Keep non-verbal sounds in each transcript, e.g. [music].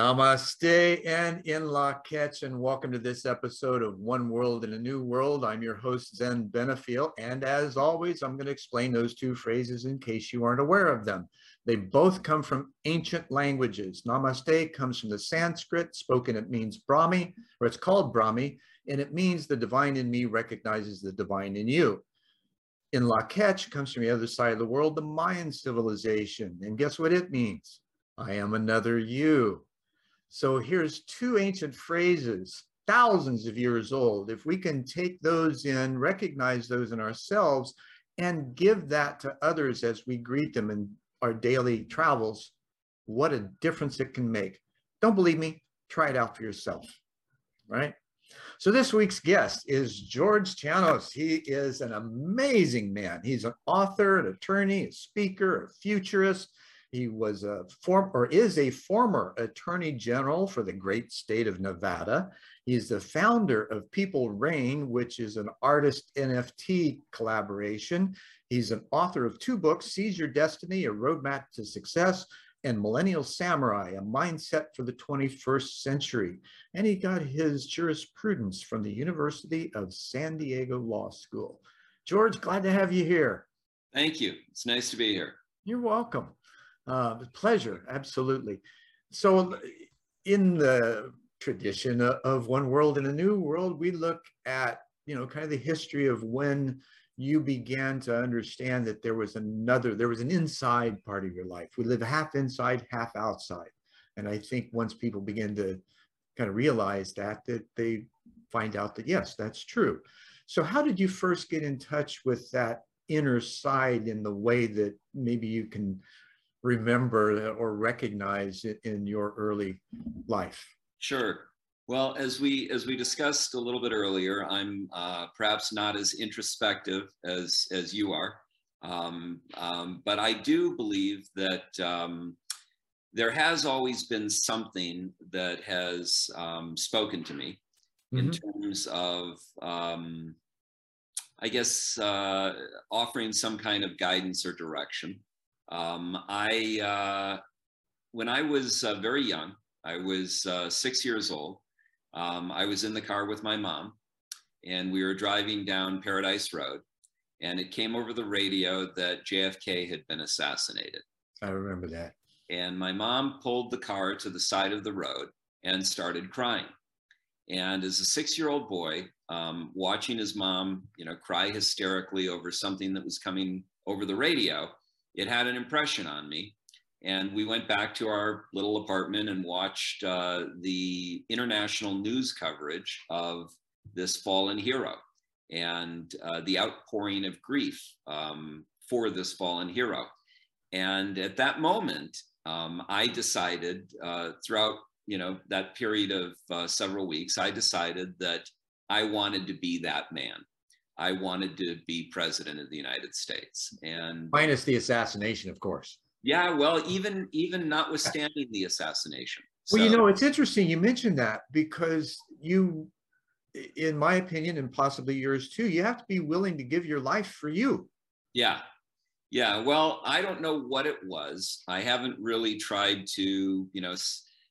Namaste and in Lak'ech, and welcome to this episode of One World in a New World. I'm your host, Zen Benefiel, and as always, I'm going to explain those two phrases in case you aren't aware of them. They both come from ancient languages. Namaste comes from the Sanskrit, spoken it means Brahmi, or it's called Brahmi, and it means the divine in me recognizes the divine in you. In Lak'ech comes from the other side of the world, the Mayan civilization, and guess what it means? I am another you. So here's two ancient phrases, thousands of years old. If we can take those in, recognize those in ourselves, and give that to others as we greet them in our daily travels, what a difference it can make. Don't believe me? Try it out for yourself, right? So this week's guest is George Chanos. He is an amazing man. He's an author, an attorney, a speaker, a futurist, he was a former or is a former attorney general for the great state of Nevada. He's the founder of People Reign, which is an artist NFT collaboration. He's an author of two books, Seize Your Destiny, A Roadmap to Success, and Millennial Samurai, a mindset for the 21st century. And he got his jurisprudence from the University of San Diego Law School. George, glad to have you here. Thank you. It's nice to be here. You're welcome. Uh, pleasure, absolutely. So, in the tradition of one world in a new world, we look at you know kind of the history of when you began to understand that there was another, there was an inside part of your life. We live half inside, half outside, and I think once people begin to kind of realize that, that they find out that yes, that's true. So, how did you first get in touch with that inner side in the way that maybe you can remember or recognize in your early life? Sure. Well, as we as we discussed a little bit earlier, I'm uh, perhaps not as introspective as as you are, um, um, but I do believe that um, there has always been something that has um, spoken to me mm-hmm. in terms of, um, I guess, uh, offering some kind of guidance or direction. Um, I, uh, when I was uh, very young, I was uh, six years old. Um, I was in the car with my mom, and we were driving down Paradise Road, and it came over the radio that JFK had been assassinated. I remember that. And my mom pulled the car to the side of the road and started crying. And as a six-year-old boy, um, watching his mom, you know, cry hysterically over something that was coming over the radio, it had an impression on me. And we went back to our little apartment and watched uh, the international news coverage of this fallen hero and uh, the outpouring of grief um, for this fallen hero. And at that moment, um, I decided uh, throughout you know that period of uh, several weeks, I decided that I wanted to be that man. I wanted to be president of the United States. And minus the assassination, of course. Yeah, well, even even notwithstanding the assassination. Well, you know, it's interesting you mentioned that because you, in my opinion, and possibly yours too, you have to be willing to give your life for you. Yeah. Yeah. Well, I don't know what it was. I haven't really tried to, you know,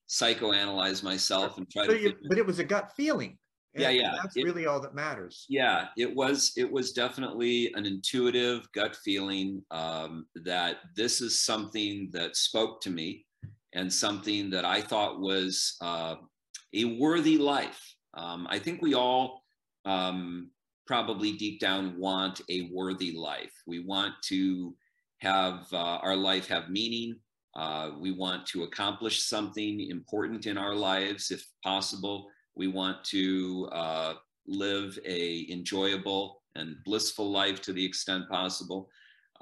psychoanalyze myself and try but to. You, but it was a gut feeling. And yeah, yeah. That's it, really all that matters. Yeah, it was. It was definitely an intuitive gut feeling um, that this is something that spoke to me, and something that I thought was uh, a worthy life. Um, I think we all um, probably deep down want a worthy life. We want to have uh, our life have meaning. Uh, we want to accomplish something important in our lives, if possible we want to uh, live a enjoyable and blissful life to the extent possible.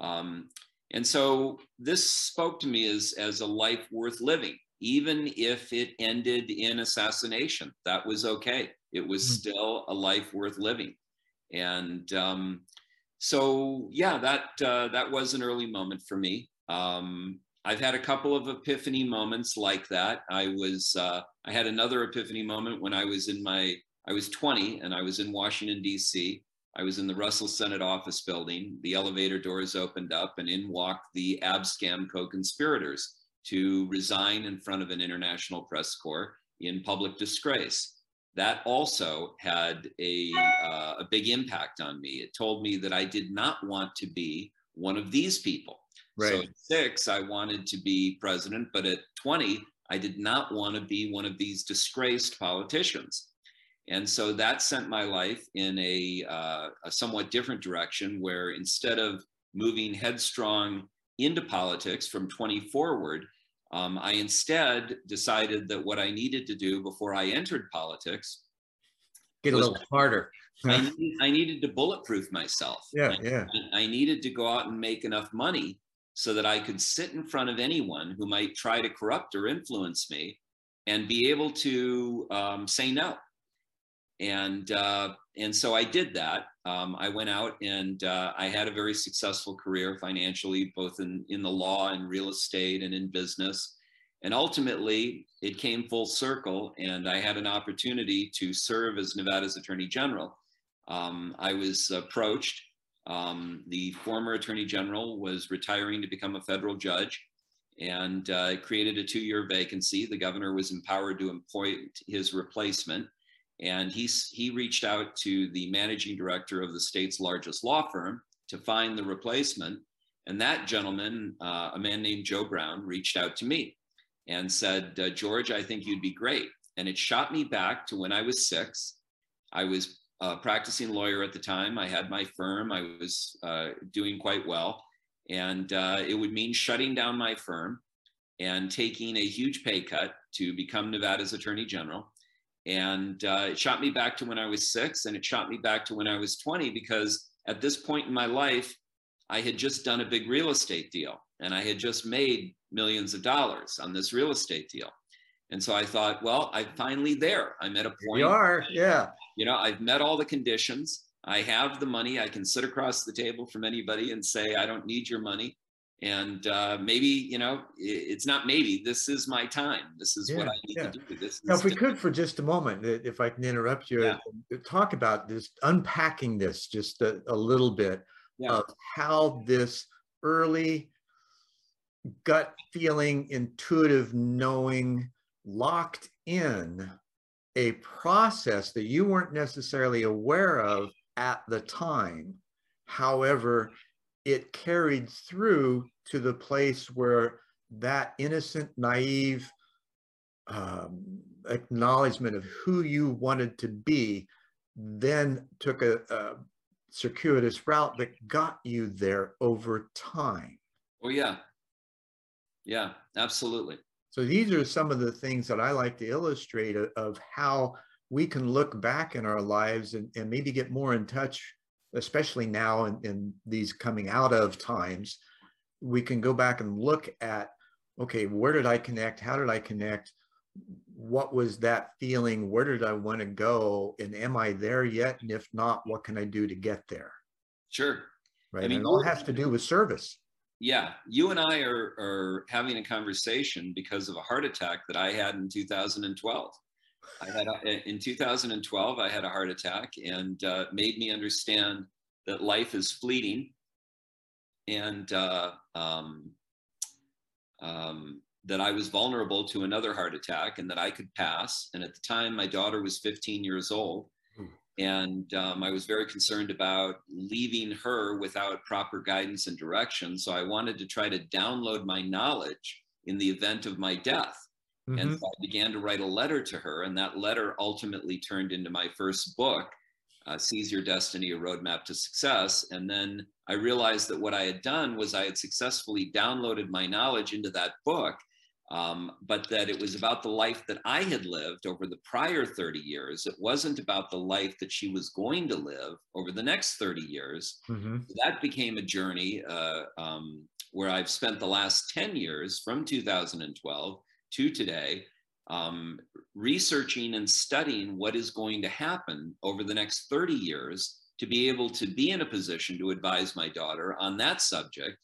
Um, and so this spoke to me as, as a life worth living, even if it ended in assassination. That was okay. It was mm-hmm. still a life worth living. And um, so, yeah, that uh, that was an early moment for me. Um, I've had a couple of epiphany moments like that. I was uh, I had another epiphany moment when I was in my I was 20 and I was in Washington D.C. I was in the Russell Senate office building. The elevator doors opened up and in walked the Abscam co-conspirators to resign in front of an international press corps in public disgrace. That also had a, uh, a big impact on me. It told me that I did not want to be one of these people. Right. So at six, I wanted to be president, but at 20, I did not want to be one of these disgraced politicians. And so that sent my life in a, uh, a somewhat different direction where instead of moving headstrong into politics from 20 forward, um, I instead decided that what I needed to do before I entered politics get a little harder. I, needed, I needed to bulletproof myself. Yeah, I, yeah. I needed to go out and make enough money so that I could sit in front of anyone who might try to corrupt or influence me and be able to um, say no. And uh, and so I did that. Um, I went out and uh, I had a very successful career financially, both in in the law and real estate and in business. And ultimately, it came full circle, and I had an opportunity to serve as Nevada's Attorney General. Um, I was approached. Um, the former Attorney General was retiring to become a federal judge, and uh, created a two-year vacancy. The governor was empowered to appoint his replacement, and he he reached out to the managing director of the state's largest law firm to find the replacement. And that gentleman, uh, a man named Joe Brown, reached out to me and said, uh, George, I think you'd be great. And it shot me back to when I was six. I was a practicing lawyer at the time. I had my firm. I was uh, doing quite well. And uh, it would mean shutting down my firm and taking a huge pay cut to become Nevada's Attorney General. And uh, it shot me back to when I was six, and it shot me back to when I was 20, because at this point in my life, I had just done a big real estate deal and I had just made millions of dollars on this real estate deal. And so I thought, well, I'm finally there. I'm at a point. You are, yeah. You know, I've met all the conditions. I have the money. I can sit across the table from anybody and say, I don't need your money. And uh, maybe, you know, it's not maybe, this is my time. This is what I need yeah. to do. This Now, is if we could for just a moment, if I can interrupt you, Yeah. uh, talk about this, unpacking this just a, a little bit Yeah. of how this early gut feeling, intuitive knowing locked in a process that you weren't necessarily aware of at the time. However, it carried through to the place where that innocent, naive um, acknowledgement of who you wanted to be then took a, a circuitous route that got you there over time. oh, yeah. Yeah, absolutely. So these are some of the things that I like to illustrate of, how we can look back in our lives and, and maybe get more in touch, especially now in, in these coming out of times. We can go back and look at, okay, where did I connect? How did I connect? What was that feeling? Where did I want to go? And am I there yet? And if not, what can I do to get there? Sure. Right. mean, and it all has to do with service. Yeah, you and I are, are having a conversation because of a heart attack that I had in 2012. I had a, in 2012, I had a heart attack and uh, made me understand that life is fleeting and uh, um, um, that I was vulnerable to another heart attack and that I could pass. And at the time, my daughter was 15 years old. And um, I was very concerned about leaving her without proper guidance and direction. So I wanted to try to download my knowledge in the event of my death. And Mhm. so I began to write a letter to her. And that letter ultimately turned into my first book, uh, Seize Your Destiny, A Roadmap to Success. And then I realized that what I had done was I had successfully downloaded my knowledge into that book, um, but that it was about the life that I had lived over the prior 30 years. It wasn't about the life that she was going to live over the next 30 years. Mhm. That became a journey uh, um, where I've spent the last 10 years from 2012 to today um, researching and studying what is going to happen over the next 30 years to be able to be in a position to advise my daughter on that subject.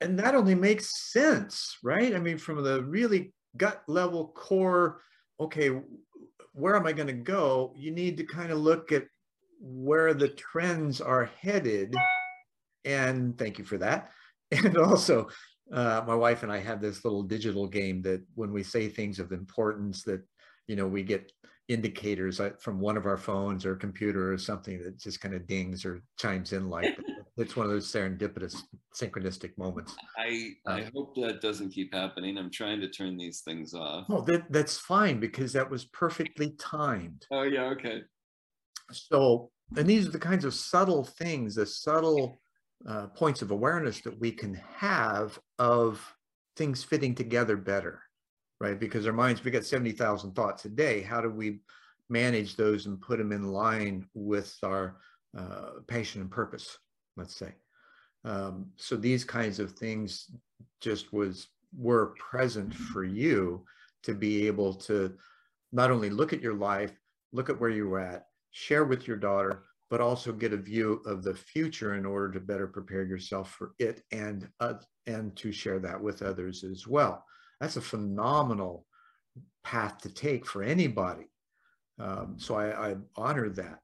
And that only makes sense, right? I mean, from the really gut level core, okay, where am I going to go? You need to kind of look at where the trends are headed. And thank you for that. [laughs] And also, uh, my wife and I have this little digital game that when we say things of importance that, you know, we get indicators from one of our phones or computer or something that just kind of dings or chimes in like it's one of those serendipitous synchronistic moments. I i um, hope that doesn't keep happening. I'm trying to turn these things off. Oh that, that's fine because that was perfectly timed. Oh yeah okay. So and these are the kinds of subtle things the subtle uh, points of awareness that we can have of things fitting together better right? Because our minds, we got 70,000 thoughts a day. How do we manage those and put them in line with our uh, passion and purpose, let's say? Um, so these kinds of things just was were present for you to be able to not only look at your life, look at where you were at, share with your daughter, but also get a view of the future in order to better prepare yourself for it and uh, and to share that with others as well that's a phenomenal path to take for anybody. Um, so I, I honor that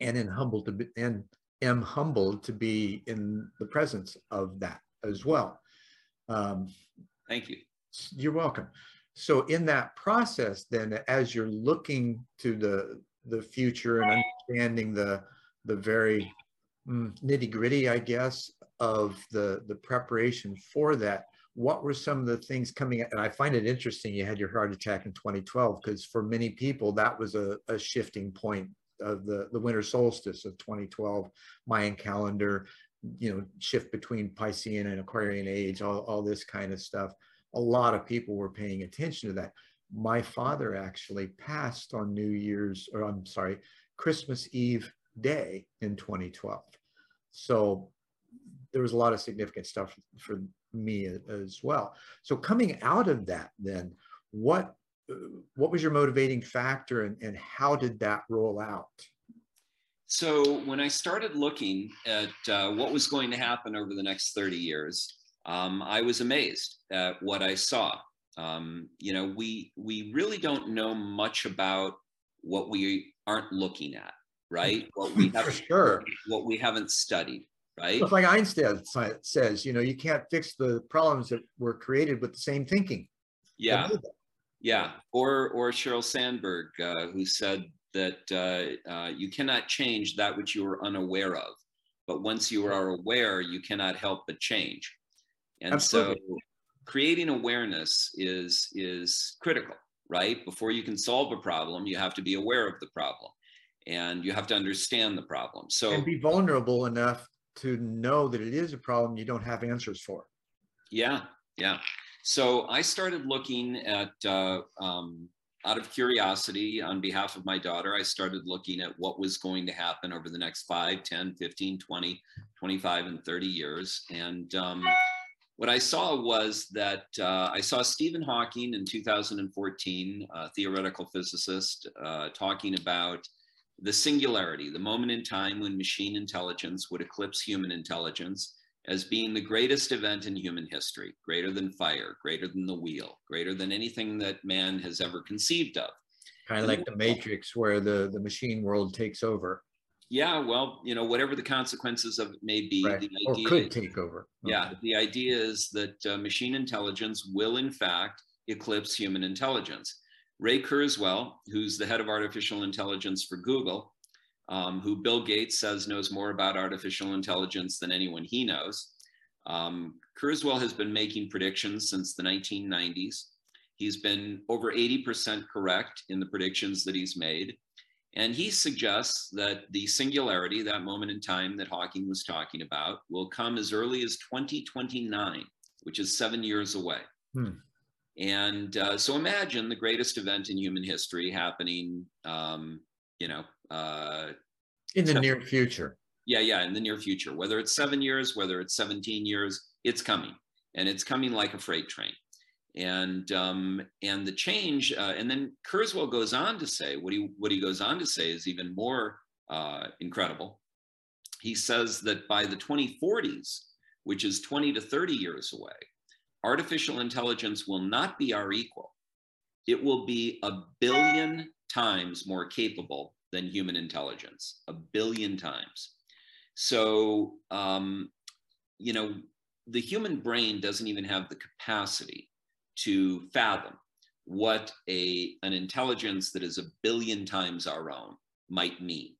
and in humble to be, and am humbled to be in the presence of that as well. Um, Thank you. You're welcome. So in that process, then as you're looking to the the future and understanding the the very mm, nitty gritty, I guess, of the the preparation for that, what were some of the things coming and i find it interesting you had your heart attack in 2012 because for many people that was a, a, shifting point of the the winter solstice of 2012 mayan calendar you know shift between piscean and aquarian age all, all this kind of stuff. A lot of people were paying attention to that. My father actually passed on new year's or i'm sorry christmas eve day in 2012 so there was a lot of significant stuff for me as well. So coming out of that, then what what was your motivating factor, and, and how did that roll out? So when I started looking at uh, what was going to happen over the next 30 years, um, I was amazed at what I saw. Um, you know, we we really don't know much about what we aren't looking at, right? [laughs] What we have sure. what we haven't studied right? It's like Einstein says, you know, you can't fix the problems that were created with the same thinking. Yeah, yeah. Or or Sheryl Sandberg, uh, who said that uh, uh, you cannot change that which you are unaware of, but once you are aware, you cannot help but change. And Absolutely. so, creating awareness is is critical, right? Before you can solve a problem, you have to be aware of the problem and you have to understand the problem. So and be vulnerable enough to know that it is a problem you don't have answers for. Yeah, yeah. So I started looking at, uh, um, out of curiosity on behalf of my daughter, I started looking at what was going to happen over the next 5, 10, 15, 20, 25, and 30 years. And um, what I saw was that uh, I saw Stephen Hawking in 2014, a theoretical physicist, uh, talking about the singularity, the moment in time when machine intelligence would eclipse human intelligence as being the greatest event in human history, greater than fire, greater than the wheel, greater than anything that man has ever conceived of. Kind of like the Matrix, where the, the machine world takes over. Yeah, well, you know, whatever the consequences of it may be, right. the idea, or could take over. Yeah, the idea is that uh, machine intelligence will, in fact, eclipse human intelligence. Ray Kurzweil, who's the head of artificial intelligence for Google, um, who Bill Gates says knows more about artificial intelligence than anyone he knows. Um, Kurzweil has been making predictions since the 1990s. He's been over 80% correct in the predictions that he's made. And he suggests that the singularity, that moment in time that Hawking was talking about, will come as early as 2029, which is seven years away. Hmm. And uh, so imagine the greatest event in human history happening, um, you know, uh, in the near future. Yeah, yeah, in the near future. Whether it's seven years, whether it's 17 years, it's coming, and it's coming like a freight train. And um, and the change, uh, and then Kurzweil goes on to say what he what he goes on to say is even more uh, incredible. He says that by the 2040s, which is 20 to 30 years away, artificial intelligence will not be our equal. It will be a billion times more capable than human intelligence, a billion times. So, um, you know, the human brain doesn't even have the capacity to fathom what a an intelligence that is a billion times our own might mean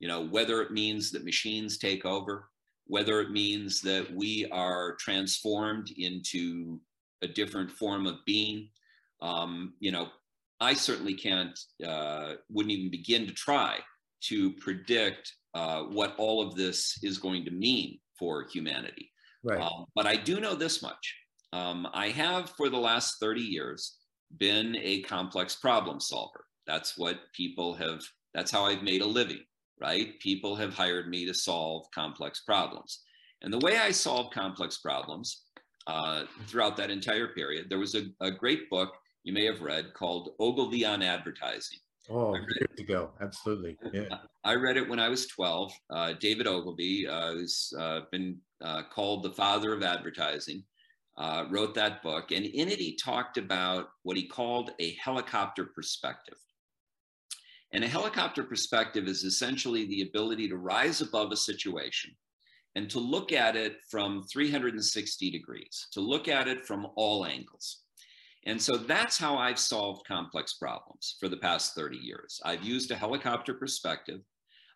you know whether it means that machines take over whether it means that we are transformed into a different form of being um, you know i certainly can't uh, wouldn't even begin to try to predict uh, what all of this is going to mean for humanity right um, but i do know this much um, i have for the last 30 years been a complex problem solver. That's what people have, that's how I've made a living, right? People have hired me to solve complex problems. And the way I solve complex problems uh, throughout that entire period, there was a, a, great book you may have read called Ogilvy on Advertising. Oh, years ago, absolutely. Yeah. [laughs] I read it when I was 12. Uh, David Ogilvy, uh, who's uh, been uh, called the father of advertising, uh, wrote that book. And in it, he talked about what he called a helicopter perspective. And a helicopter perspective is essentially the ability to rise above a situation and to look at it from 360 degrees, to look at it from all angles. And so that's how I've solved complex problems for the past 30 years. I've used a helicopter perspective.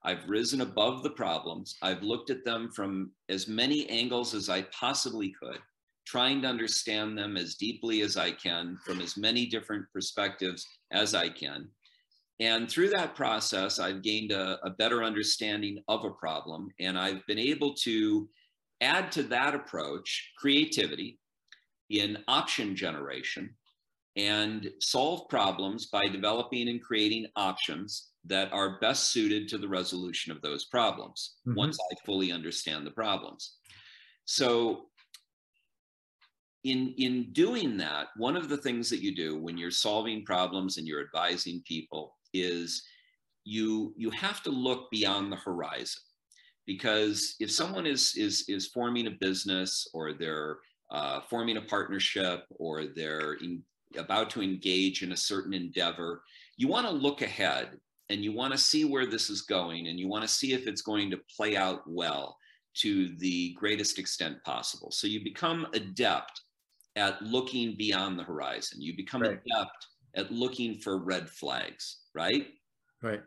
I've risen above the problems. I've looked at them from as many angles as I possibly could trying to understand them as deeply as I can from as many different perspectives as I can. And through that process, I've gained a, a, better understanding of a problem. And I've been able to add to that approach creativity in option generation and solve problems by developing and creating options that are best suited to the resolution of those problems mm-hmm. once I fully understand the problems. So in in doing that one of the things that you do when you're solving problems and you're advising people is you you have to look beyond the horizon because if someone is is is forming a business or they're uh, forming a partnership or they're in, about to engage in a certain endeavor you want to look ahead and you want to see where this is going and you want to see if it's going to play out well to the greatest extent possible so you become adept at looking beyond the horizon. You become right. adept at looking for red flags, right? Right.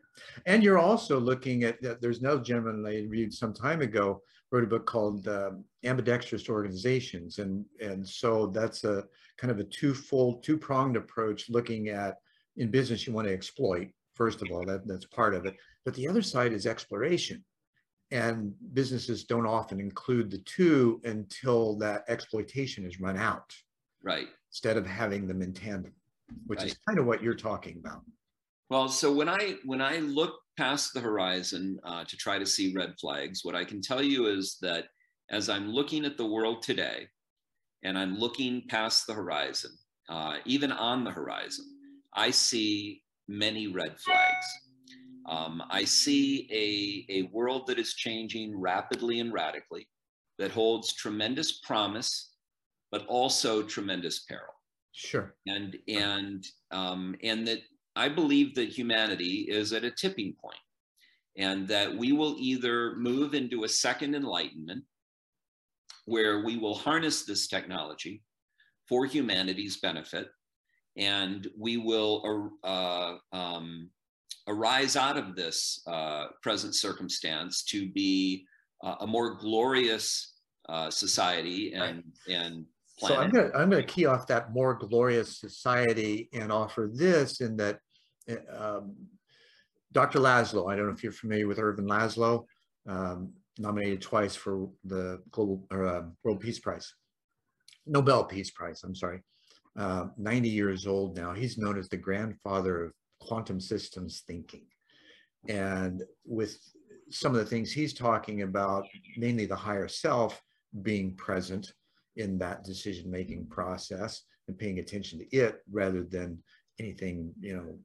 And you're also looking at, that, there's another gentleman I read some time ago, wrote a book called uh, Ambidextrous Organizations. And, and so that's a kind of a two-fold, two-pronged approach looking at, in business, you want to exploit, first of all, that, that's part of it. But the other side is exploration and businesses don't often include the two until that exploitation is run out right instead of having them in tandem which right. is kind of what you're talking about well so when i when i look past the horizon uh, to try to see red flags what i can tell you is that as i'm looking at the world today and i'm looking past the horizon uh, even on the horizon i see many red flags um, I see a, a world that is changing rapidly and radically, that holds tremendous promise, but also tremendous peril. Sure. And and um, and that I believe that humanity is at a tipping point, and that we will either move into a second enlightenment, where we will harness this technology for humanity's benefit, and we will uh, um, arise out of this uh, present circumstance to be uh, a more glorious uh, society and right. and planet. So I'm going to I'm going to key off that more glorious society and offer this in that um, Dr. Laszlo. I don't know if you're familiar with Ervin Laszlo, um, nominated twice for the global or uh, World Peace Prize, Nobel Peace Prize. I'm sorry. Uh, 90 years old now. He's known as the grandfather of quantum systems thinking. And with some of the things he's talking about, mainly the higher self being present in that decision making process and paying attention to it rather than anything, you know,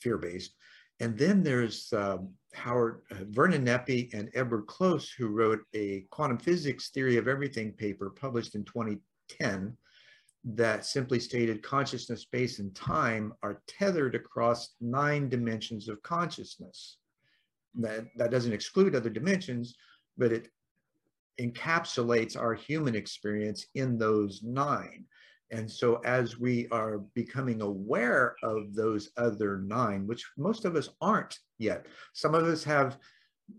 fear based. And then there's uh, Howard uh, Vernon Neppe and Edward Close, who wrote a quantum physics theory of everything paper published in 2010 that simply stated consciousness, space, and time are tethered across nine dimensions of consciousness. That, that doesn't exclude other dimensions, but it encapsulates our human experience in those nine. And so as we are becoming aware of those other nine, which most of us aren't yet, some of us have,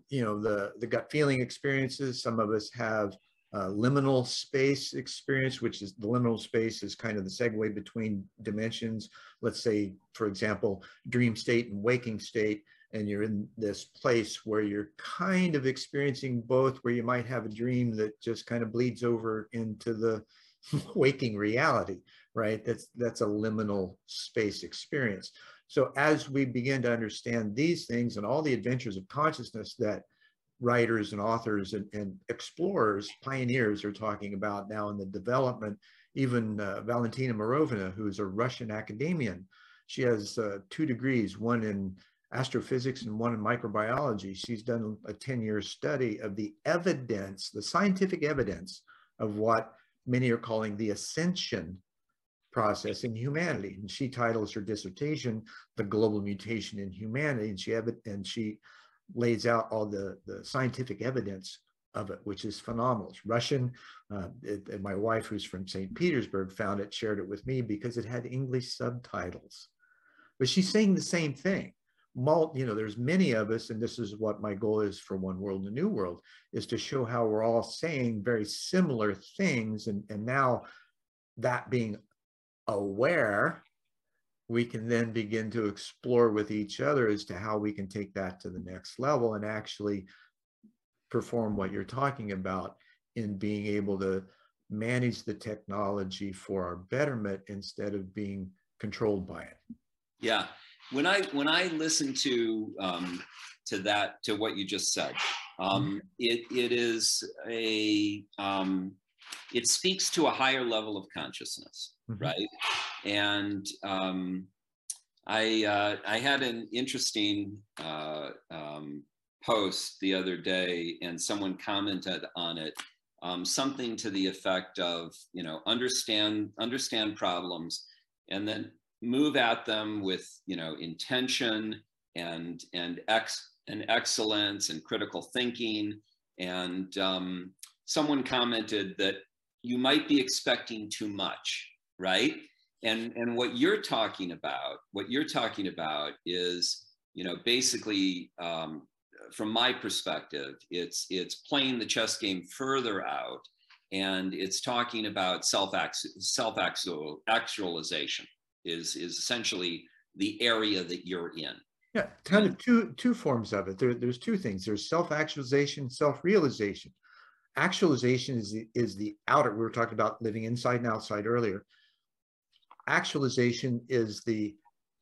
you know, the, the gut feeling experiences, some of us have uh, liminal space experience, which is the liminal space is kind of the segue between dimensions. Let's say, for example, dream state and waking state, and you're in this place where you're kind of experiencing both, where you might have a dream that just kind of bleeds over into the [laughs] waking reality, right? That's that's a liminal space experience. So as we begin to understand these things and all the adventures of consciousness that writers and authors and, and explorers, pioneers are talking about now in the development, even uh, Valentina Morovina, who's a Russian academician, she has uh, two degrees, one in astrophysics and one in microbiology. She's done a 10 year study of the evidence, the scientific evidence of what many are calling the ascension process in humanity. And she titles her dissertation, The Global Mutation in Humanity. And she, and she lays out all the, the scientific evidence of it, which is phenomenal. It's Russian. Uh, it, and my wife, who's from St. Petersburg, found it, shared it with me because it had English subtitles. But she's saying the same thing. You know, there's many of us, and this is what my goal is for One World, the New World, is to show how we're all saying very similar things. And, and now that being aware, we can then begin to explore with each other as to how we can take that to the next level and actually perform what you're talking about in being able to manage the technology for our betterment instead of being controlled by it. Yeah, when I when I listen to um, to that to what you just said, um, mm-hmm. it it is a um, it speaks to a higher level of consciousness, mm-hmm. right? And um, I uh, I had an interesting uh, um, post the other day, and someone commented on it. Um, something to the effect of, you know, understand understand problems, and then move at them with you know intention and and ex and excellence and critical thinking. And um, someone commented that you might be expecting too much right? And and what you're talking about what you're talking about is you know basically um, from my perspective it's it's playing the chess game further out and it's talking about self self actualization is is essentially the area that you're in. Yeah, kind of two two forms of it. There, there's two things. There's self-actualization, self-realization. Actualization is the is the outer. We were talking about living inside and outside earlier. Actualization is the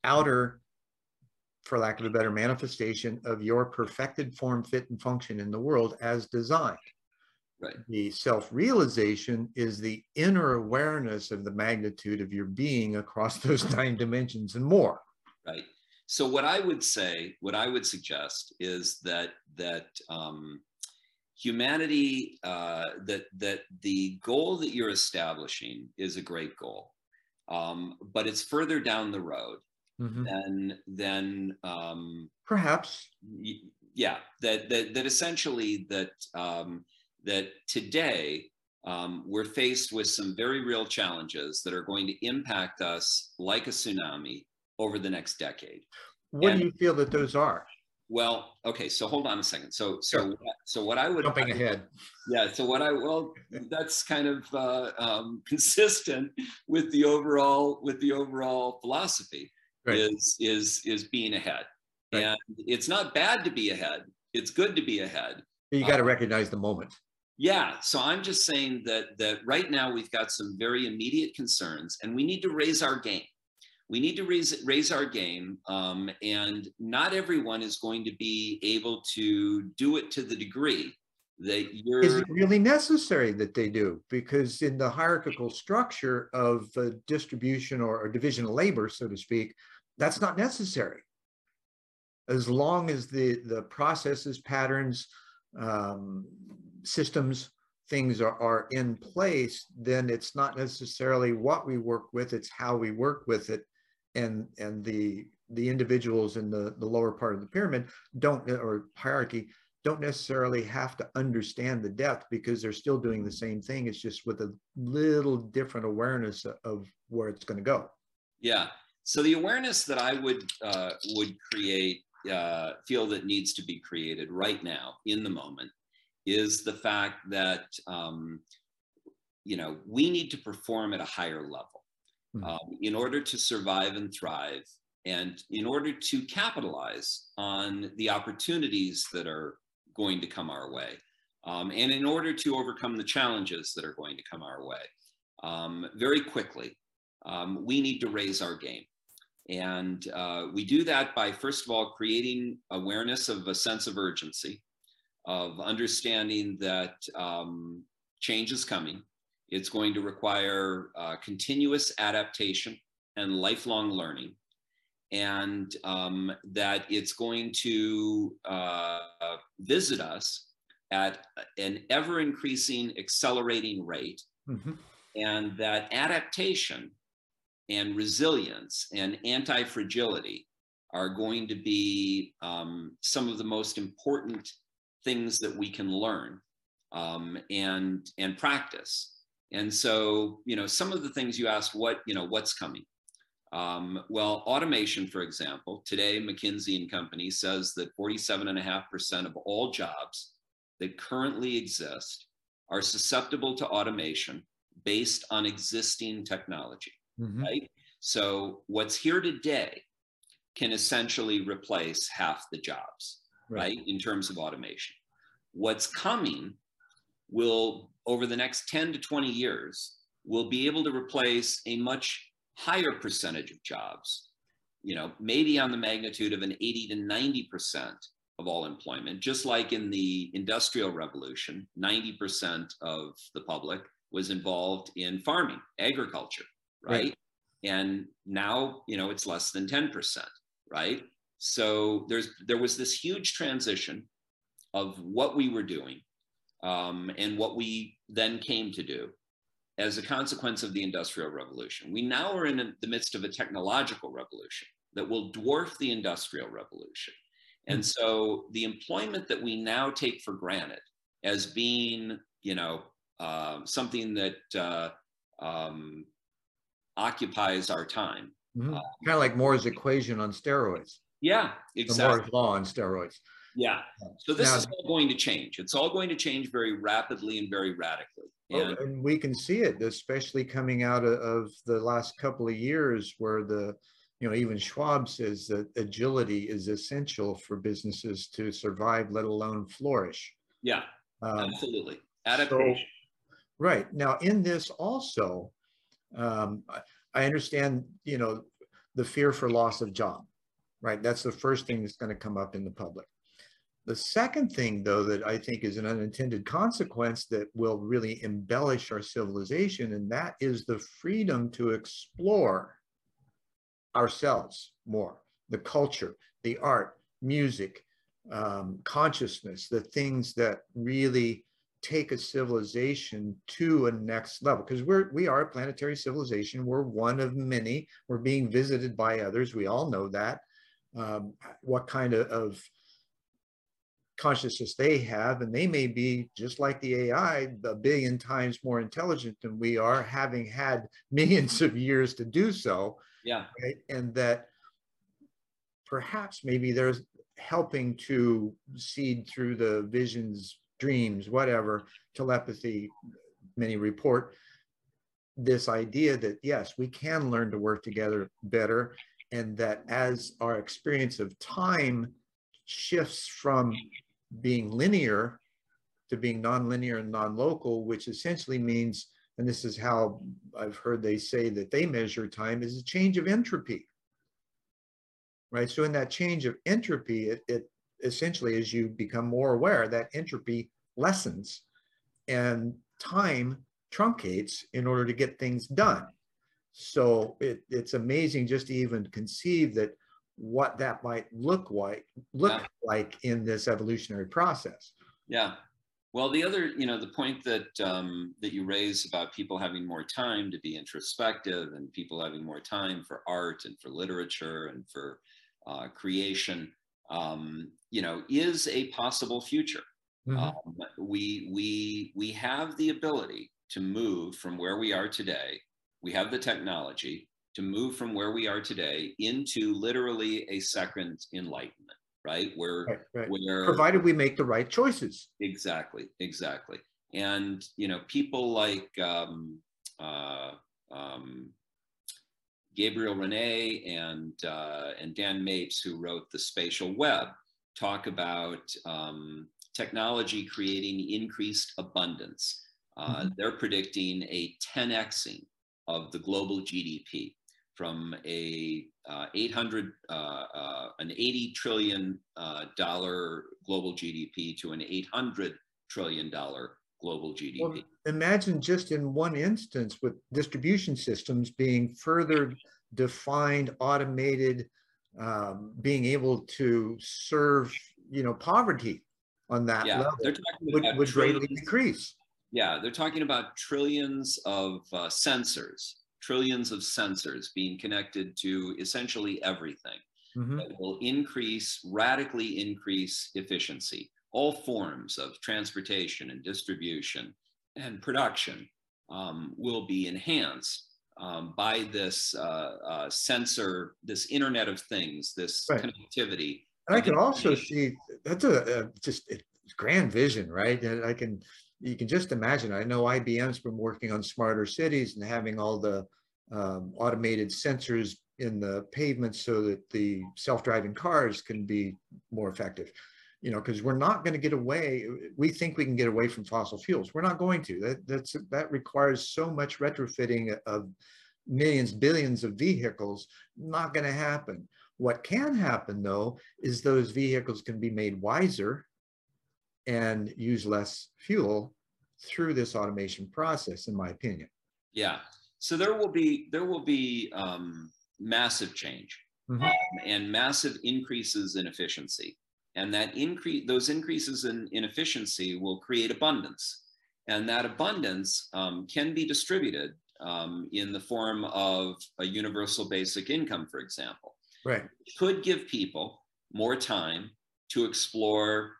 outer, for lack of a better manifestation of your perfected form, fit, and function in the world as designed. Right. The self realization is the inner awareness of the magnitude of your being across [laughs] those nine dimensions and more. Right. So what I would say, what I would suggest is that that um, humanity, uh, that that the goal that you're establishing is a great goal, um, but it's further down the road mm-hmm. than than um, perhaps. yeah, that that that essentially that um, that today um, we're faced with some very real challenges that are going to impact us like a tsunami over the next decade. What and, do you feel that those are? Well, okay, so hold on a second. So, so, sure. so what I would jumping I, ahead. Yeah. So what I well, that's kind of uh, um, [laughs] consistent with the overall with the overall philosophy right. is is is being ahead, right. and it's not bad to be ahead. It's good to be ahead. You got to um, recognize the moment. Yeah, so I'm just saying that that right now we've got some very immediate concerns, and we need to raise our game. We need to raise raise our game, um, and not everyone is going to be able to do it to the degree that you're. Is it really necessary that they do? Because in the hierarchical structure of distribution or, or division of labor, so to speak, that's not necessary. As long as the the processes, patterns, um, systems things are, are in place, then it's not necessarily what we work with, it's how we work with it. And, and the, the individuals in the, the lower part of the pyramid don't, or hierarchy, don't necessarily have to understand the depth because they're still doing the same thing. It's just with a little different awareness of where it's going to go. Yeah. So the awareness that I would uh, would create, uh, feel that needs to be created right now in the moment, is the fact that um, you know we need to perform at a higher level mm-hmm. um, in order to survive and thrive, and in order to capitalize on the opportunities that are going to come our way, um, and in order to overcome the challenges that are going to come our way um, very quickly, um, we need to raise our game. And uh, we do that by, first of all, creating awareness of a sense of urgency, of understanding that um, change is coming. It's going to require uh, continuous adaptation and lifelong learning, and um, that it's going to uh, visit us at an ever increasing, accelerating rate, mm-hmm. and that adaptation and resilience and anti fragility are going to be um, some of the most important things that we can learn um, and and practice. And so, you know, some of the things you asked, what you know, what's coming? Um, well, automation, for example, today McKinsey and Company says that 47.5% of all jobs that currently exist are susceptible to automation based on existing technology mm-hmm. right? So what's here today can essentially replace half the jobs, right. right, in terms of automation. What's coming will, over the next 10 to 20 years, will be able to replace a much higher percentage of jobs, you know, maybe on the magnitude of an 80 to 90% of all employment, just like in the industrial revolution, 90% of the public was involved in farming, agriculture, right? right. And now, you know, it's less than 10%, right? So there's there was this huge transition of what we were doing um, and what we then came to do as a consequence of the Industrial Revolution. We now are in the midst of a technological revolution that will dwarf the Industrial Revolution. And hmm. so the employment that we now take for granted as being, you know, uh, something that uh, um, occupies our time. Mm-hmm. Uh, kind of like Moore's equation on steroids. Yeah, exactly. Moore's law on steroids. Yeah. So this now, is all going to change. It's all going to change very rapidly and very radically. Oh, and, oh, and we can see it, especially coming out of, of the last couple of years where the, you know, even Schwab says that agility is essential for businesses to survive, let alone flourish. Yeah, um, absolutely. Adaptation. So, right. Now, in this also, um, I understand, you know, the fear for loss of job, right? That's the first thing that's going to come up in the public. The second thing, though, that I think is an unintended consequence that will really embellish our civilization, and that is the freedom to explore ourselves more, the culture, the art, music, um, consciousness, the things that really take a civilization to a next level. Because we're we are a planetary civilization. We're one of many. We're being visited by others. We all know that um, what kind of, of consciousness they have. And they may be just like the ai a billion times more intelligent than we are having had [laughs] millions of years to do so. Yeah. Right? and that perhaps maybe there's helping to seed through the visions dreams, whatever, telepathy, many report this idea that yes, we can learn to work together better, and that as our experience of time shifts from being linear to being nonlinear and non-local, which essentially means, and this is how I've heard they say that they measure time, is a change of entropy. Right. So in that change of entropy, it, it essentially as you become more aware that entropy lessens and time truncates in order to get things done. So it, it's amazing just to even conceive that what that might look like look yeah. like in this evolutionary process. Yeah. Well, the other, you know, the point that um, that you raise about people having more time to be introspective and people having more time for art and for literature and for uh, creation um, you know, is a possible future. Mm-hmm. Um, we we we have the ability to move from where we are today. We have the technology to move from where we are today into literally a second enlightenment, right? Where right, right. where provided we make the right choices. Exactly, exactly. And you know, people like um, uh, um, Gabriel Rene and uh, and Dan Mapes, who wrote the Spatial Web, talk about um, technology creating increased abundance. Uh, mm-hmm. They're predicting a 10xing of the global GDP from a uh, 800 uh, uh, an 80 trillion uh, dollar global GDP to an 800 trillion dollar global GDP. Well, imagine just in one instance with distribution systems being further defined, automated, um, being able to serve, you know, poverty on that yeah, level would, would greatly decrease. Yeah, they're talking about trillions of uh, sensors, trillions of sensors being connected to essentially everything mm-hmm. that will increase, radically increase efficiency. All forms of transportation and distribution and production um, will be enhanced um, by this uh, uh, sensor, this Internet of Things, this right. connectivity and I can also see that's a, a just a grand vision, right? I can you can just imagine. I know IBM's been working on smarter cities and having all the um, automated sensors in the pavements so that the self-driving cars can be more effective. You know, because we're not going to get away. We think we can get away from fossil fuels. We're not going to. That that's that requires so much retrofitting of millions, billions of vehicles. Not going to happen. What can happen though is those vehicles can be made wiser and use less fuel through this automation process, in my opinion. Yeah. So there will be there will be um, massive change mm-hmm. um, and massive increases in efficiency, and that increase those increases in, in efficiency will create abundance, and that abundance um, can be distributed um, in the form of a universal basic income, for example right could give people more time to explore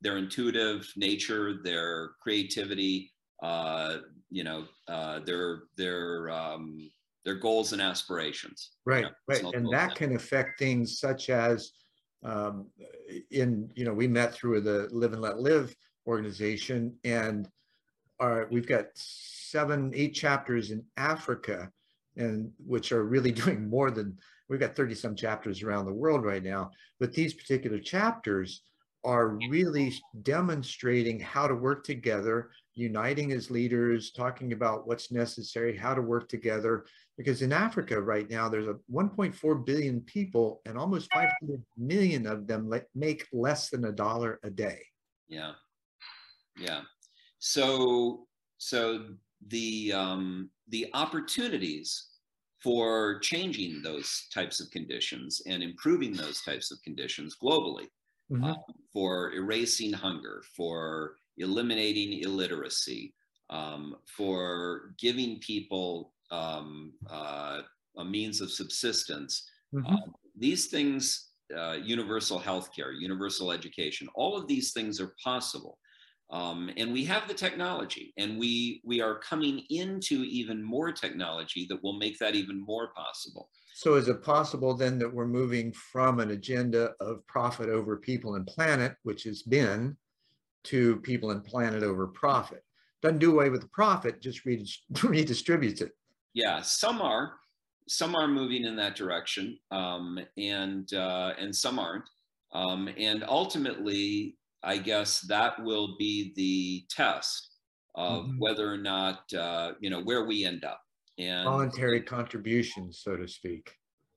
their intuitive nature their creativity uh, you know uh, their their um, their goals and aspirations. Right right. and that can affect things such as um, in you know we met through the live and let live organization and our we've got seven eight chapters in africa and which are really [laughs] doing more than we've got 30 some chapters around the world right now, but these particular chapters are really demonstrating how to work together, uniting as leaders, talking about what's necessary, how to work together. Because in Africa right now, there's a 1.4 billion people, and almost 500 million of them make less than a dollar a day. Yeah, yeah. So, so the um, the opportunities for changing those types of conditions and improving those types of conditions globally, mm-hmm. uh, for erasing hunger, for eliminating illiteracy, um, for giving people um, uh, a means of subsistence. Mm-hmm. Uh, these things, uh, universal healthcare, universal education, all of these things are possible. Um, and we have the technology, and we we are coming into even more technology that will make that even more possible. So, is it possible then that we're moving from an agenda of profit over people and planet, which has been, to people and planet over profit? Doesn't do away with the profit, just [laughs] redistributes it. Yeah, some are, some are moving in that direction, um, and uh, and some aren't. Um, and ultimately, I guess that will be the test of mm-hmm. whether or not uh, you know where we end up. And voluntary contributions, so to speak.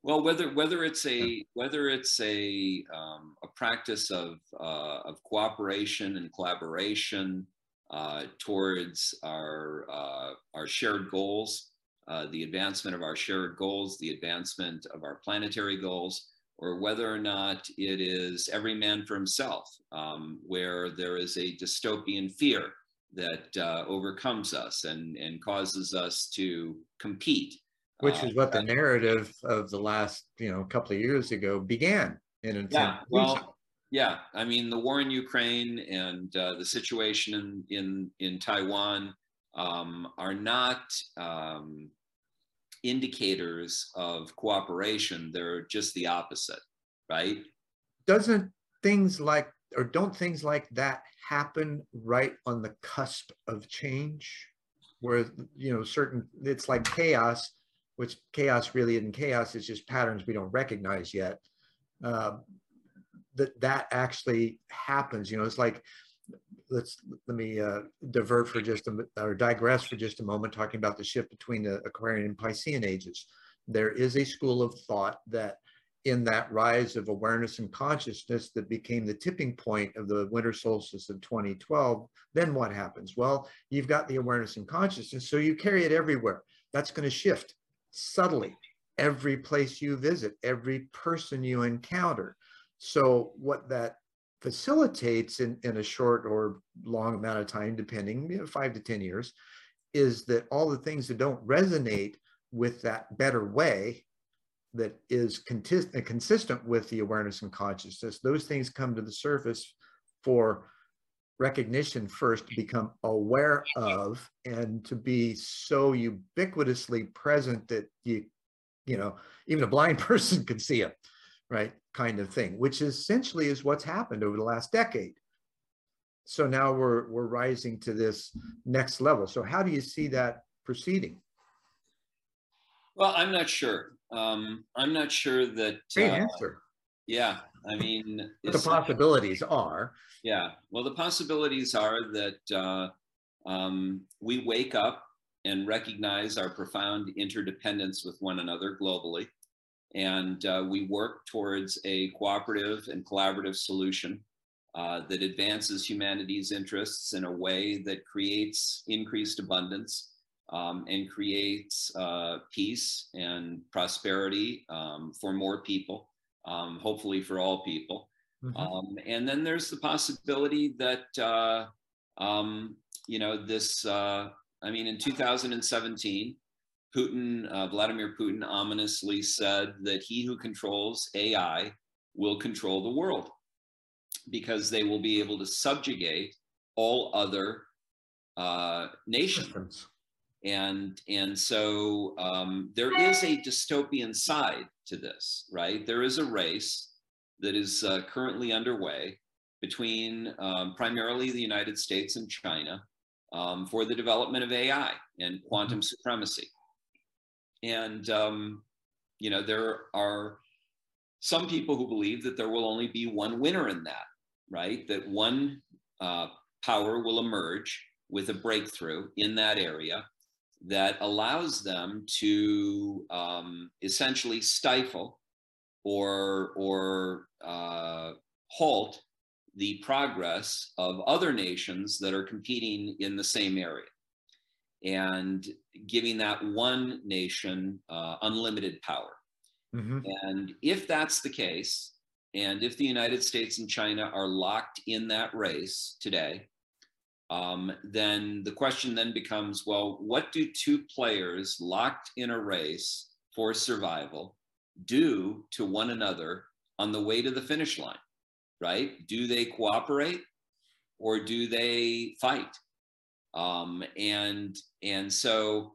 Well, whether whether it's a whether it's a um, a practice of uh, of cooperation and collaboration uh, towards our uh, our shared goals, uh, the advancement of our shared goals, the advancement of our planetary goals, or whether or not it is every man for himself, um, where there is a dystopian fear that uh, overcomes us and, and causes us to compete. Which is uh, what the narrative of the last, you know, couple of years ago began. and intent yeah, well, yeah. I mean, the war in Ukraine and uh, the situation in in in Taiwan um, are not um, indicators of cooperation. They're just the opposite, right? Doesn't things like or don't things like that happen right on the cusp of change? Where you know certain it's like chaos, which chaos really isn't chaos. It's just patterns we don't recognize yet. Uh, that that actually happens. You know, it's like let's let me uh, divert for just a or digress for just a moment, talking about the shift between the Aquarian and Piscean ages. There is a school of thought that in that rise of awareness and consciousness that became the tipping point of the winter solstice of 2012, then what happens? Well, you've got the awareness and consciousness, so you carry it everywhere. That's going to shift subtly every place you visit, every person you encounter. So what that facilitates in, in a short or long amount of time, depending, you know, five to 10 years, is that all the things that don't resonate with that better way that is uh, consistent with the awareness and consciousness, those things come to the surface for recognition first to become aware of and to be so ubiquitously present that you you know even a blind [laughs] person can see it right kind of thing which essentially is what's happened over the last decade. So now we're we're rising to this next level. So how do you see that proceeding? Well i'm not sure. Um i'm not sure that great uh, answer. yeah i mean the possibilities are. Yeah well the possibilities are that uh, um, we wake up and recognize our profound interdependence with one another globally and uh, we work towards a cooperative and collaborative solution uh, that advances humanity's interests in a way that creates increased abundance um, and creates uh, peace and prosperity um, for more people, um, hopefully for all people. Mm-hmm. Um, and then there's the possibility that, uh, um, you know, this, uh, I mean, in 2017, Putin, uh, Vladimir Putin ominously said that he who controls AI will control the world because they will be able to subjugate all other uh, nations. And, and so um, there is a dystopian side to this, right? There is a race that is uh, currently underway between um, primarily the United States and China um, for the development of AI and quantum mm-hmm. supremacy. And, um, you know, there are some people who believe that there will only be one winner in that, right? That one uh, power will emerge with a breakthrough in that area that allows them to um, essentially stifle or, or uh, halt the progress of other nations that are competing in the same area and giving that one nation uh, unlimited power. Mm-hmm. And if that's the case, and if the United States and China are locked in that race today, um, then the question then becomes well, what do two players locked in a race for survival do to one another on the way to the finish line? Right? Do they cooperate or do they fight? Um, and and so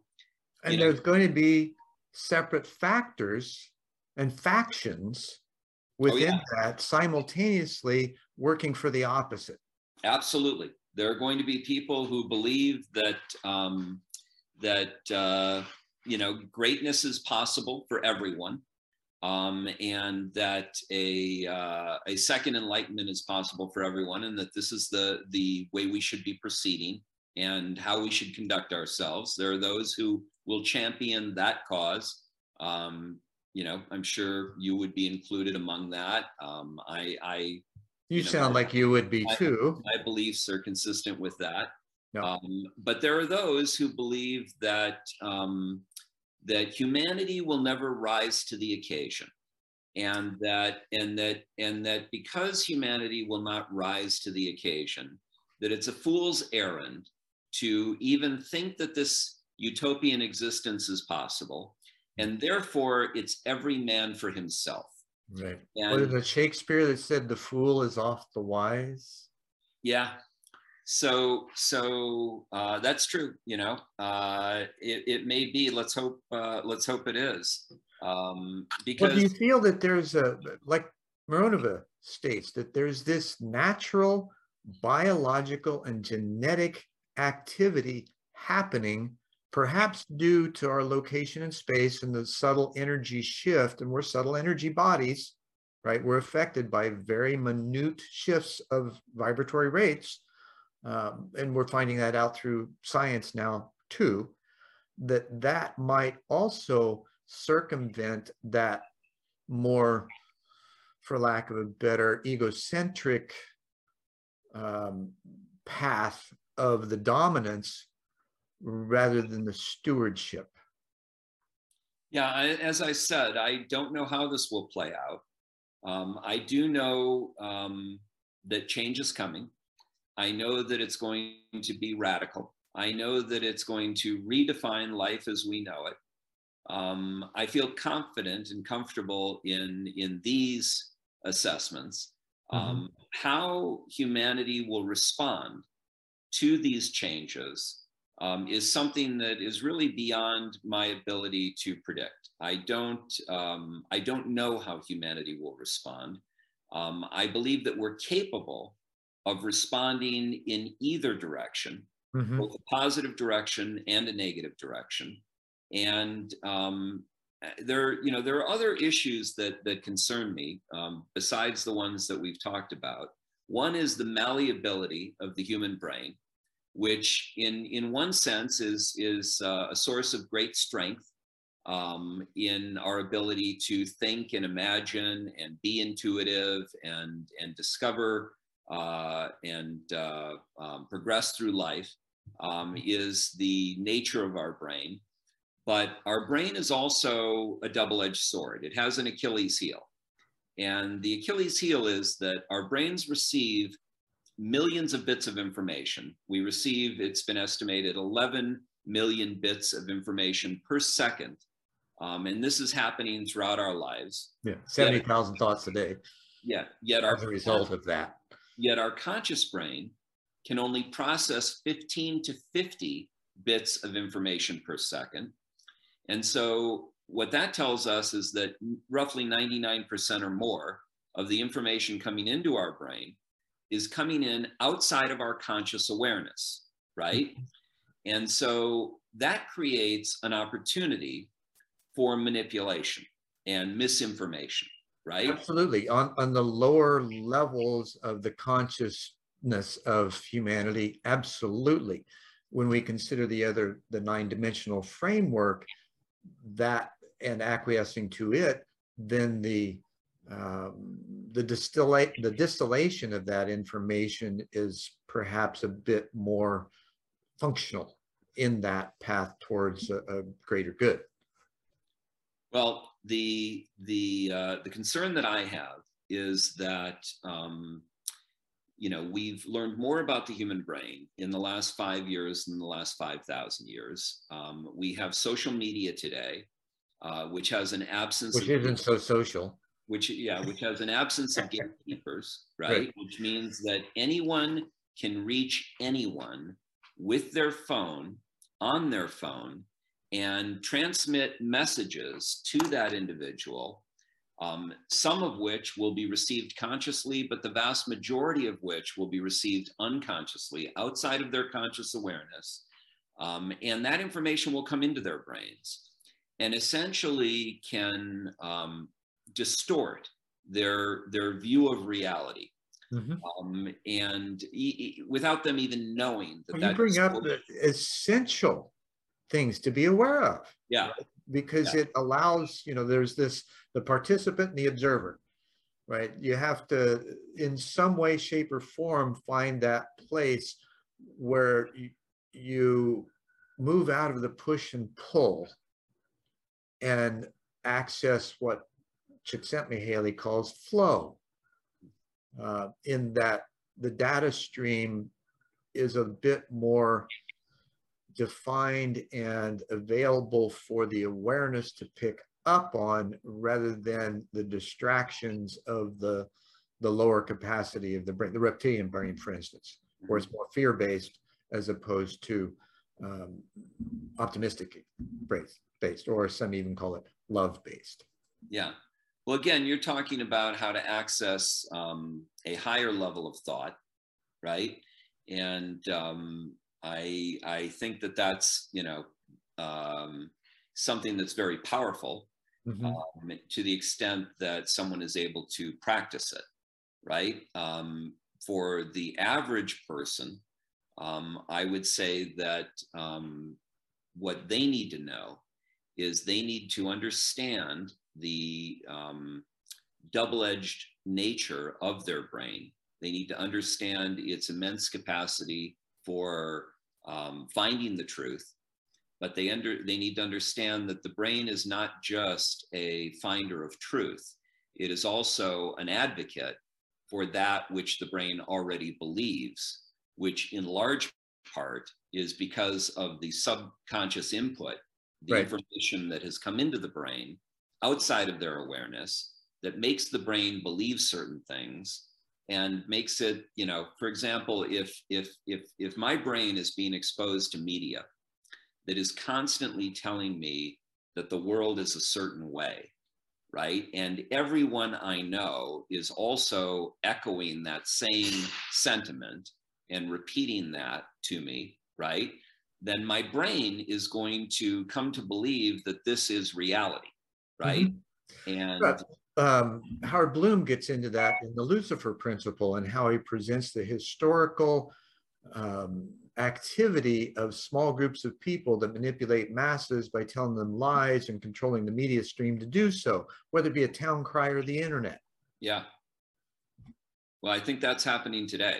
and there's know, going to be separate factors and factions within oh, yeah. that simultaneously working for the opposite. Absolutely, there are going to be people who believe that um, that uh, you know greatness is possible for everyone, um, and that a uh, a second enlightenment is possible for everyone, and that this is the the way we should be proceeding and how we should conduct ourselves. There are those who will champion that cause. Um, you know, I'm sure you would be included among that. Um, I, I, you, you know, sound like you would be my, too. My beliefs are consistent with that. No. Um, but there are those who believe that um, that humanity will never rise to the occasion, and that and that and that because humanity will not rise to the occasion, that it's a fool's errand to even think that this utopian existence is possible. And therefore, it's every man for himself. Right. And, what is it Shakespeare that said the fool is oft the wise? Yeah. So so uh, that's true. You know, uh, it, it may be. Let's hope. Uh, let's hope it is. Um, because well, do you feel that there's a like Mironova states that there's this natural biological and genetic activity happening perhaps due to our location in space and the subtle energy shift, and we're subtle energy bodies, right? We're affected by very minute shifts of vibratory rates. Um, and we're finding that out through science now too, that that might also circumvent that more, for lack of a better, egocentric um, path of the dominance rather than the stewardship? Yeah, I, as I said, I don't know how this will play out. Um, I do know um, that change is coming. I know that it's going to be radical. I know that it's going to redefine life as we know it. Um, I feel confident and comfortable in in these assessments. Mm-hmm. Um, how humanity will respond to these changes um, is something that is really beyond my ability to predict. I don't, um, I don't know how humanity will respond. Um, I believe that we're capable of responding in either direction, mm-hmm. both a positive direction and a negative direction. And um, there, you know, there are other issues that that concern me um, besides the ones that we've talked about. One is the malleability of the human brain which in, in one sense is, is uh, a source of great strength um, in our ability to think and imagine and be intuitive and, and discover uh, and uh, um, progress through life um, is the nature of our brain. But our brain is also a double edged sword, it has an Achilles heel. And the Achilles heel is that our brains receive millions of bits of information. We receive, it's been estimated, 11 million bits of information per second. Um, and this is happening throughout our lives. Yeah, 70,000 thoughts a day. Yeah, yet our, as a result of that. Yet our conscious brain can only process 15 to 50 bits of information per second. And so what that tells us is that roughly 99% or more of the information coming into our brain is coming in outside of our conscious awareness, right? Mm-hmm. And so that creates an opportunity for manipulation and misinformation, right? Absolutely. On, on the lower levels of the consciousness of humanity, absolutely. When we consider the other, the nine dimensional framework, that and acquiescing to it, then the um, the distillate the distillation of that information is perhaps a bit more functional in that path towards a, a greater good. Well, the the uh, the concern that I have is that um, you know we've learned more about the human brain in the last five years than the last five thousand years. Um, we have social media today, uh, which has an absence which isn't so social which yeah, which has an absence of gatekeepers, [laughs] right? right? Which means that anyone can reach anyone with their phone on their phone and transmit messages to that individual, um, some of which will be received consciously, but the vast majority of which will be received unconsciously outside of their conscious awareness. Um, and that information will come into their brains and essentially can um, distort their their view of reality. Mm-hmm. um, and e- without them even knowing that, well, you bring up the essential things to be aware of yeah. because yeah. it allows you know there's this the participant and the observer right? You have to in some way shape or form find that place where you, you move out of the push and pull and access what Csikszentmihalyi calls flow, uh, in that the data stream is a bit more defined and available for the awareness to pick up on rather than the distractions of the the lower capacity of the brain, the reptilian brain, for instance, where it's more fear-based as opposed to um, optimistic based, or some even call it love-based. Yeah. Well, again, you're talking about how to access um, a higher level of thought, right? And um, I I think that that's you know um, something that's very powerful mm-hmm. um, to the extent that someone is able to practice it, right? Um, for the average person, um, I would say that um, what they need to know is they need to understand the um, double-edged nature of their brain. They need to understand its immense capacity for um, finding the truth but they under they need to understand that the brain is not just a finder of truth it is also an advocate for that which the brain already believes which in large part is because of the subconscious input the right. information that has come into the brain outside of their awareness that makes the brain believe certain things and makes it you know for example if if if if my brain is being exposed to media that is constantly telling me that the world is a certain way right? And everyone i know is also echoing that same sentiment and repeating that to me right? Then my brain is going to come to believe that this is reality right mm-hmm. and but, um, howard bloom gets into that in the lucifer principle and how he presents the historical um, activity of small groups of people that manipulate masses by telling them lies and controlling the media stream to do so, whether it be a town cry or the internet. Yeah. Well, I think that's happening today.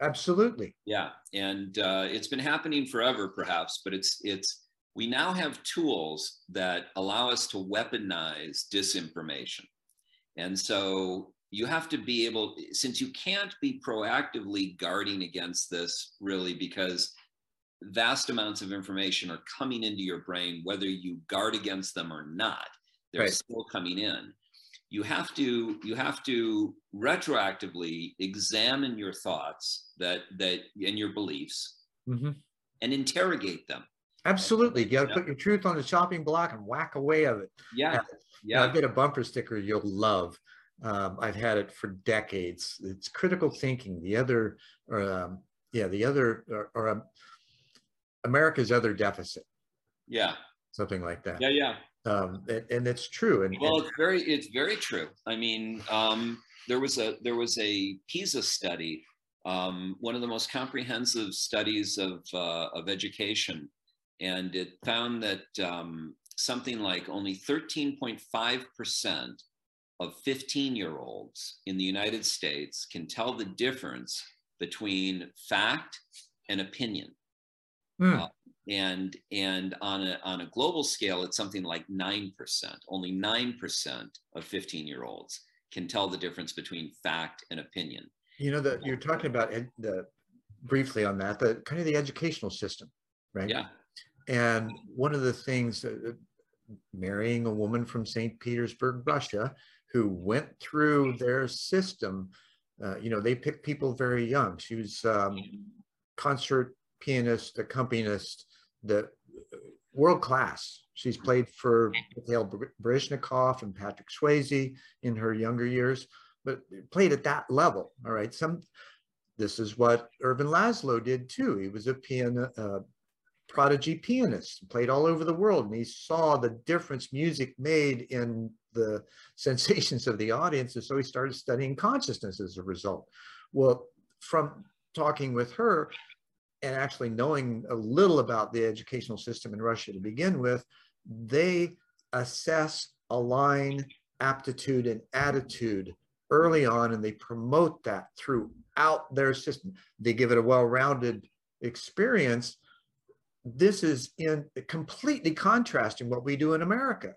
Absolutely. Yeah, and uh, it's been happening forever, perhaps, but it's it's we now have tools that allow us to weaponize disinformation, and so you have to be able since you can't be proactively guarding against this really because vast amounts of information are coming into your brain whether you guard against them or not they're right. still coming in you have to you have to retroactively examine your thoughts that that and your beliefs mm-hmm. and interrogate them absolutely you got to yeah. put your truth on the chopping block and whack away of it yeah yeah I've got a bumper sticker you'll love um, I've had it for decades. It's critical thinking. The other, or, um, yeah, the other, or, or um, America's other deficit. Yeah. Something like that. Yeah, yeah. Um, and, and, it's true. And well, and, it's very, it's very true. I mean, um, there was a there was a PISA study, um, one of the most comprehensive studies of uh, of education, and it found that um, something like only 13.5 percent of 15 year olds in the United States can tell the difference between fact and opinion. Mm. Uh, and and on a, on a global scale, it's something like 9%. Only 9% of 15 year olds can tell the difference between fact and opinion. You know, that you're talking about ed, the, briefly on that, the kind of the educational system, right? Yeah. And one of the things, uh, marrying a woman from St. Petersburg, Russia, who went through their system. Uh, you know, they picked people very young. She was um, concert pianist, accompanist, the world class. She's played for Mikhail Baryshnikov and Patrick Swayze in her younger years, but played at that level. All right, some. This is what Ervin Laszlo did too. He was a piano, uh, prodigy pianist, played all over the world, and he saw the difference music made in the [laughs] sensations of the audience. And so he started studying consciousness as a result. Well, from talking with her and actually knowing a little about the educational system in Russia to begin with, they assess, align aptitude and attitude early on, and they promote that throughout their system. They give it a well rounded experience. This is in completely contrasting what we do in America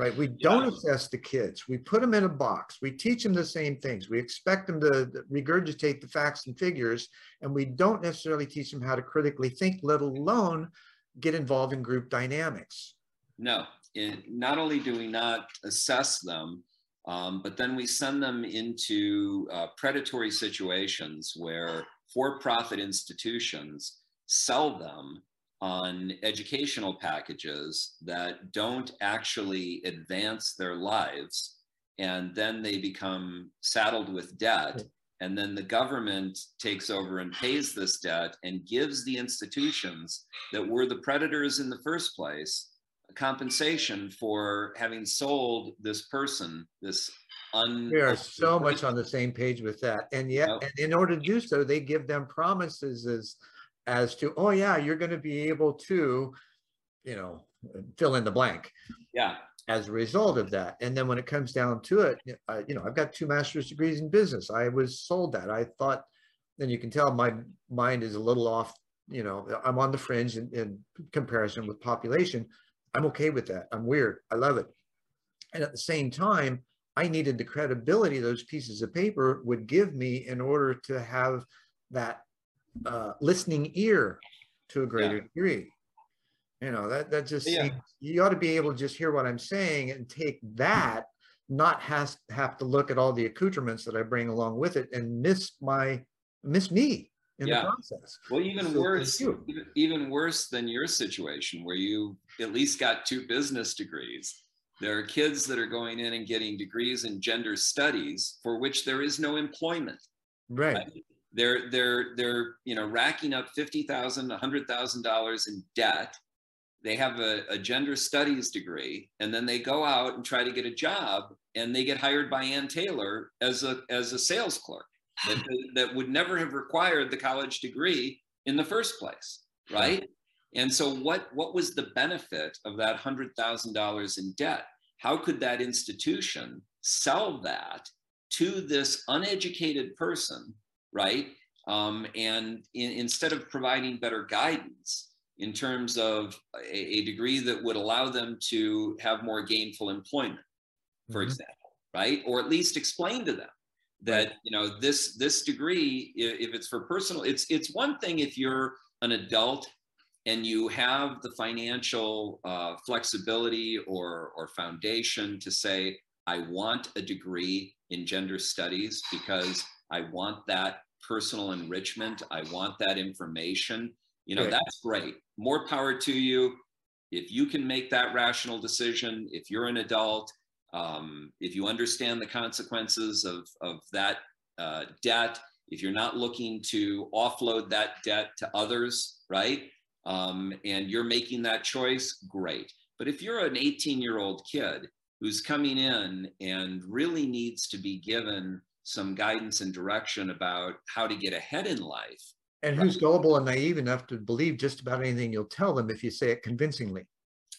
right? We don't yeah. assess the kids. We put them in a box. We teach them the same things. We expect them to regurgitate the facts and figures, and we don't necessarily teach them how to critically think, let alone get involved in group dynamics. No, in, not only do we not assess them, um, but then we send them into uh, predatory situations where for-profit institutions sell them on educational packages that don't actually advance their lives and then they become saddled with debt and then the government takes over and pays this debt and gives the institutions that were the predators in the first place compensation for having sold this person this un we are so much on the same page with that and yet and in order to do so they give them promises as as to oh yeah you're going to be able to you know fill in the blank yeah as a result of that. And then when it comes down to it, I, you know, I've got two master's degrees in business. I was sold that. I thought, then you can tell my mind is a little off. You know, I'm on the fringe in, in comparison with population. I'm okay with that. I'm weird. I love it. And at the same time, I needed the credibility those pieces of paper would give me in order to have that uh, listening ear to a greater yeah. degree. You know, that, that just, yeah. seems, you ought to be able to just hear what I'm saying and take that, not has have to look at all the accoutrements that I bring along with it and miss my, miss me in yeah. the process. Well, even so worse, even, even worse than your situation where you at least got two business degrees. There are kids that are going in and getting degrees in gender studies for which there is no employment. Right. right? They're they're they're you know racking up fifty thousand, a hundred thousand dollars in debt. They have a, a, gender studies degree and then they go out and try to get a job and they get hired by Ann Taylor as a as a sales clerk ah. that, that would never have required the college degree in the first place right? And so what what was the benefit of that $100,000 in debt? How could that institution sell that to this uneducated person right um, and in, instead of providing better guidance in terms of a, a, degree that would allow them to have more gainful employment, for mm-hmm. example, right? Or at least explain to them that you know this this degree, if it's for personal, it's it's one thing if you're an adult and you have the financial uh, flexibility or or foundation to say, I want a degree in gender studies because I want that personal enrichment. I want that information you know, that's great. More power to you. If you can make that rational decision, if you're an adult, um, if you understand the consequences of, of that uh, debt, if you're not looking to offload that debt to others, right? Um, and you're making that choice, great. But if you're an 18 year old kid who's coming in and really needs to be given some guidance and direction about how to get ahead in life, and who's gullible and naive enough to believe just about anything you'll tell them if you say it convincingly.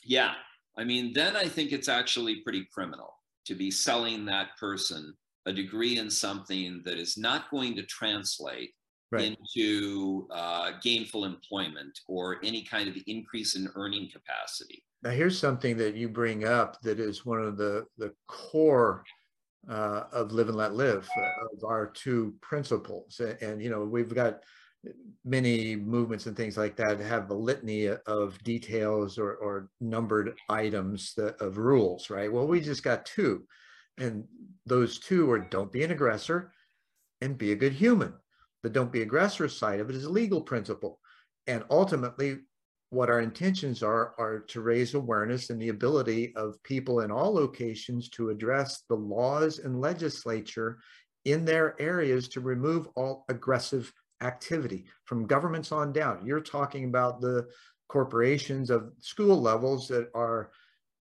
Yeah. I mean, then I think it's actually pretty criminal to be selling that person a degree in something that is not going to translate right. into uh, gainful employment or any kind of increase in earning capacity. Now, here's something that you bring up that is one of the, the core uh, of Live and Let Live, uh, of our two principles. And, and, you know, we've got many movements and things like that have a litany of details or, or numbered items that, of rules, right? Well, we just got two. And those two are don't be an aggressor and be a good human. The don't be aggressor side of it is a legal principle. And ultimately, what our intentions are, are to raise awareness and the ability of people in all locations to address the laws and legislature in their areas to remove all aggressive activity from governments on down. You're talking about the corporations of school levels that are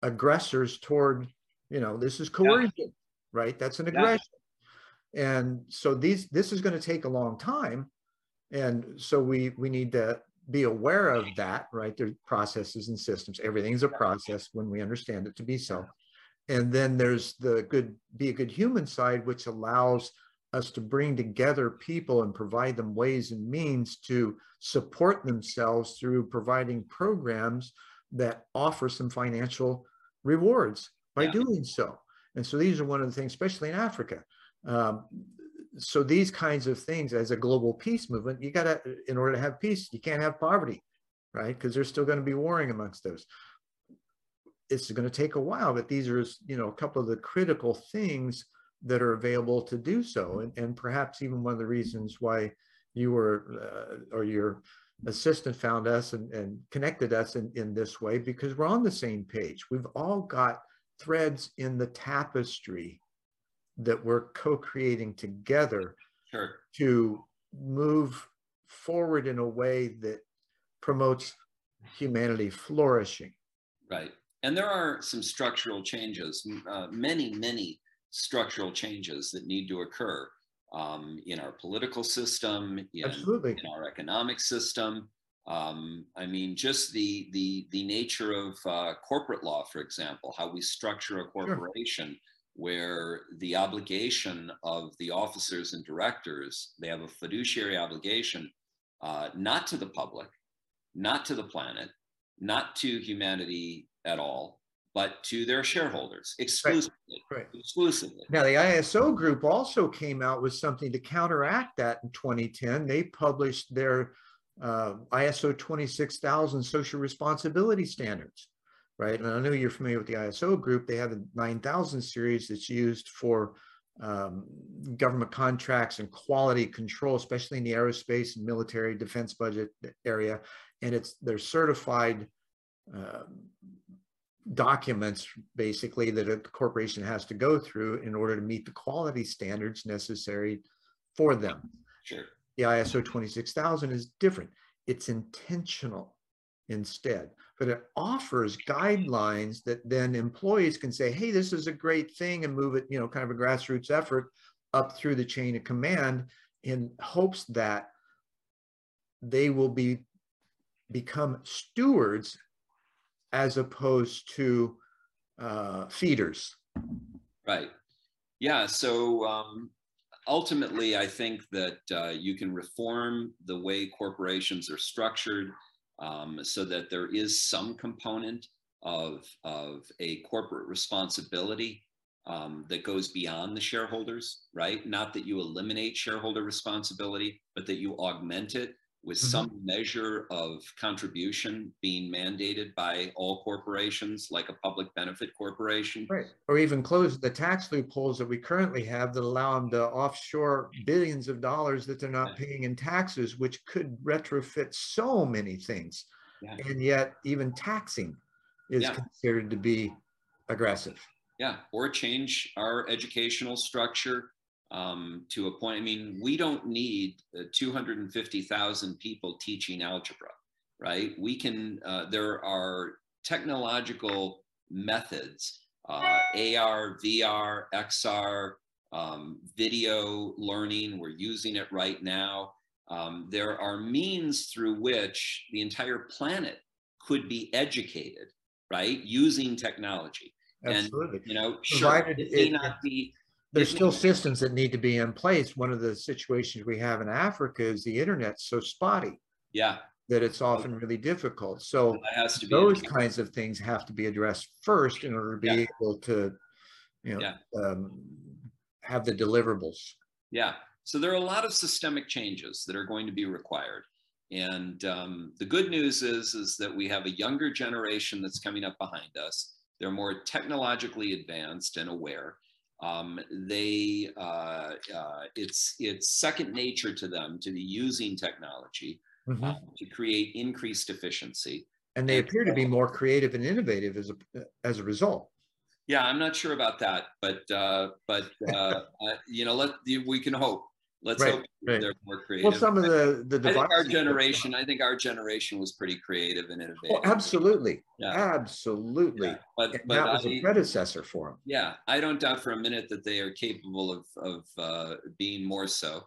aggressors toward, you know, this is coercion, yeah. right? That's an aggression. Yeah. And so these this is going to take a long time. And so we we need to be aware of that, right? There's processes and systems. Everything's a process when we understand it to be so. And then there's the good, be a good human side, which allows us to bring together people and provide them ways and means to support themselves through providing programs that offer some financial rewards by yeah. doing so. And so these are one of the things, especially in Africa. Um, so these kinds of things as a global peace movement, you got to, in order to have peace, you can't have poverty, right? Because there's still going to be warring amongst those. it's going to take a while, but these are, you know, a couple of the critical things that are available to do so. And, and perhaps even one of the reasons why you were, uh, or your assistant found us and, and connected us in, in this way, because we're on the same page. We've all got threads in the tapestry that we're co-creating together sure. to move forward in a way that promotes humanity flourishing. Right. And there are some structural changes, uh, many, many structural changes that need to occur um, in our political system, in, Absolutely. in our economic system. Um, I mean, just the the the nature of uh, corporate law, for example, how we structure a corporation, sure. Where the obligation of the officers and directors, they have a fiduciary obligation, uh, not to the public, not to the planet, not to humanity at all, but to their shareholders exclusively. Right. right. Exclusively. Now, the ISO group also came out with something to counteract that in 2010. They published their uh, ISO 26000 social responsibility standards, right? And I know you're familiar with the ISO group. They have a 9000 series that's used for um, government contracts and quality control, especially in the aerospace and military defense budget area. And it's they're certified uh, documents basically that a corporation has to go through in order to meet the quality standards necessary for them. Sure. The ISO 26000 is different. It's intentional instead, but it offers guidelines that then employees can say, hey, this is a great thing and move it, you know, kind of a grassroots effort up through the chain of command in hopes that they will be become stewards as opposed to uh, feeders. Right. Yeah. So um, ultimately, I think that uh, you can reform the way corporations are structured um, so that there is some component of, of a corporate responsibility um, that goes beyond the shareholders, right? Not that you eliminate shareholder responsibility, but that you augment it with mm-hmm. some measure of contribution being mandated by all corporations, like a public benefit corporation. Right. Or even close the tax loopholes that we currently have that allow them to offshore billions of dollars that they're not yeah. paying in taxes, which could retrofit so many things. Yeah. And yet, even taxing is yeah. considered to be aggressive. Yeah. Or change our educational structure um, to a point. I mean, we don't need uh, 250,000 people teaching algebra, right? We can, uh, there are technological methods, uh, AR, VR, XR, um, video learning. We're using it right now. Um, there are means through which the entire planet could be educated, right? Using technology. Absolutely. And, you know, Provided sure, it may not be there's still systems that need to be in place. One of the situations we have in Africa is the internet's so spotty. Yeah. That it's often really difficult. So those kinds of things have to be addressed first in order to be yeah. able to, you know, yeah. um, have the deliverables. Yeah. So there are a lot of systemic changes that are going to be required. And um, the good news is, is that we have a younger generation that's coming up behind us. They're more technologically advanced and aware um, they uh, uh, it's it's second nature to them to be using technology mm-hmm. um, to create increased efficiency. And they and, appear to be more creative and innovative as a as a result. Yeah i'm not sure about that but uh, but uh, [laughs] uh, you know let we can hope let's right, hope right. they're more creative. Well, some of the the I think our generation, I think our generation was pretty creative and innovative. Oh, absolutely, yeah. absolutely. Yeah. But, but that was I, a predecessor for them. Yeah, I don't doubt for a minute that they are capable of of uh, being more so.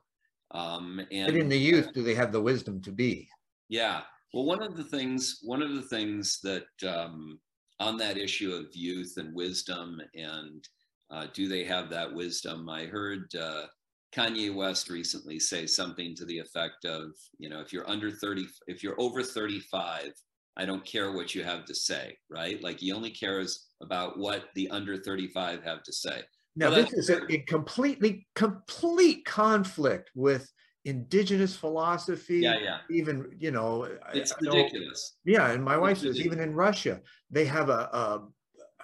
Um, and but in the youth, do they have the wisdom to be? Yeah. Well, one of the things, one of the things that um, on that issue of youth and wisdom and uh, do they have that wisdom? I heard uh, Kanye West recently say something to the effect of, you know, if you're under 30, if you're over 35, I don't care what you have to say, right? Like he only cares about what the under 35 have to say. Now, well, this is a, a, completely, complete conflict with indigenous philosophy. Yeah, yeah. Even, you know, it's ridiculous. Yeah. And my wife says, even in Russia, they have a, a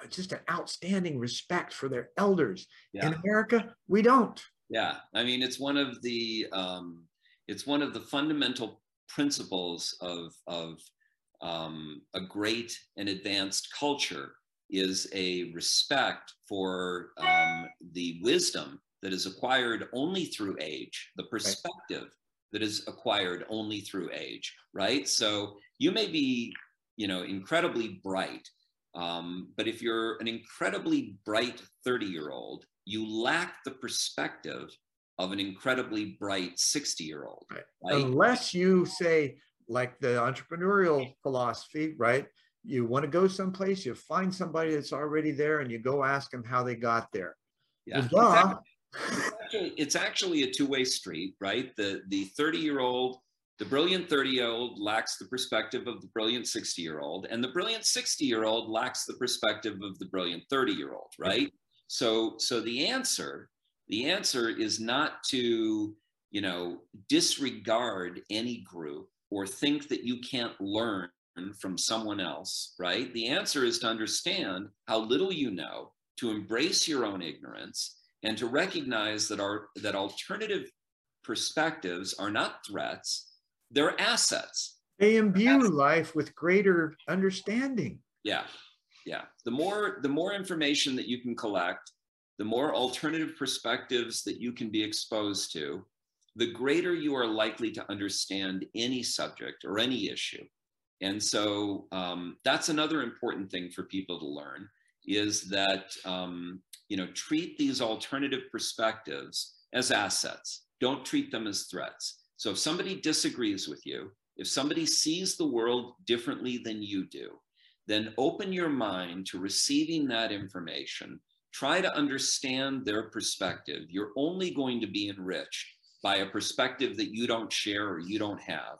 just an outstanding respect for their elders. Yeah. In America, we don't. Yeah, I mean, it's one of the um, it's one of the fundamental principles of of um, a great and advanced culture is a respect for um, the wisdom that is acquired only through age, the perspective right. that is acquired only through age, right? So you may be, you know, incredibly bright, um, but if you're an incredibly bright 30 year old, you lack the perspective of an incredibly bright 60 year old. Right. Right? Unless you say, like the entrepreneurial philosophy, right? You want to go someplace, you find somebody that's already there and you go ask them how they got there. Yeah. Well, it's, actually, [laughs] it's actually a two-way street, right? The the 30 year old the brilliant 30 year old lacks the perspective of the brilliant 60 year old, and the brilliant 60 year old lacks the perspective of the brilliant 30 year old, right? So, so the answer, the answer is not to, you know, disregard any group or think that you can't learn from someone else, right? The answer is to understand how little you know, to embrace your own ignorance, and to recognize that our that alternative perspectives are not threats they're assets. They imbue assets. life with greater understanding. Yeah. Yeah. The more the more information that you can collect, the more alternative perspectives that you can be exposed to, the greater you are likely to understand any subject or any issue. And so um, that's another important thing for people to learn is that um, you know treat these alternative perspectives as assets. Don't treat them as threats. So if somebody disagrees with you, if somebody sees the world differently than you do, then open your mind to receiving that information. Try to understand their perspective. You're only going to be enriched by a perspective that you don't share or you don't have.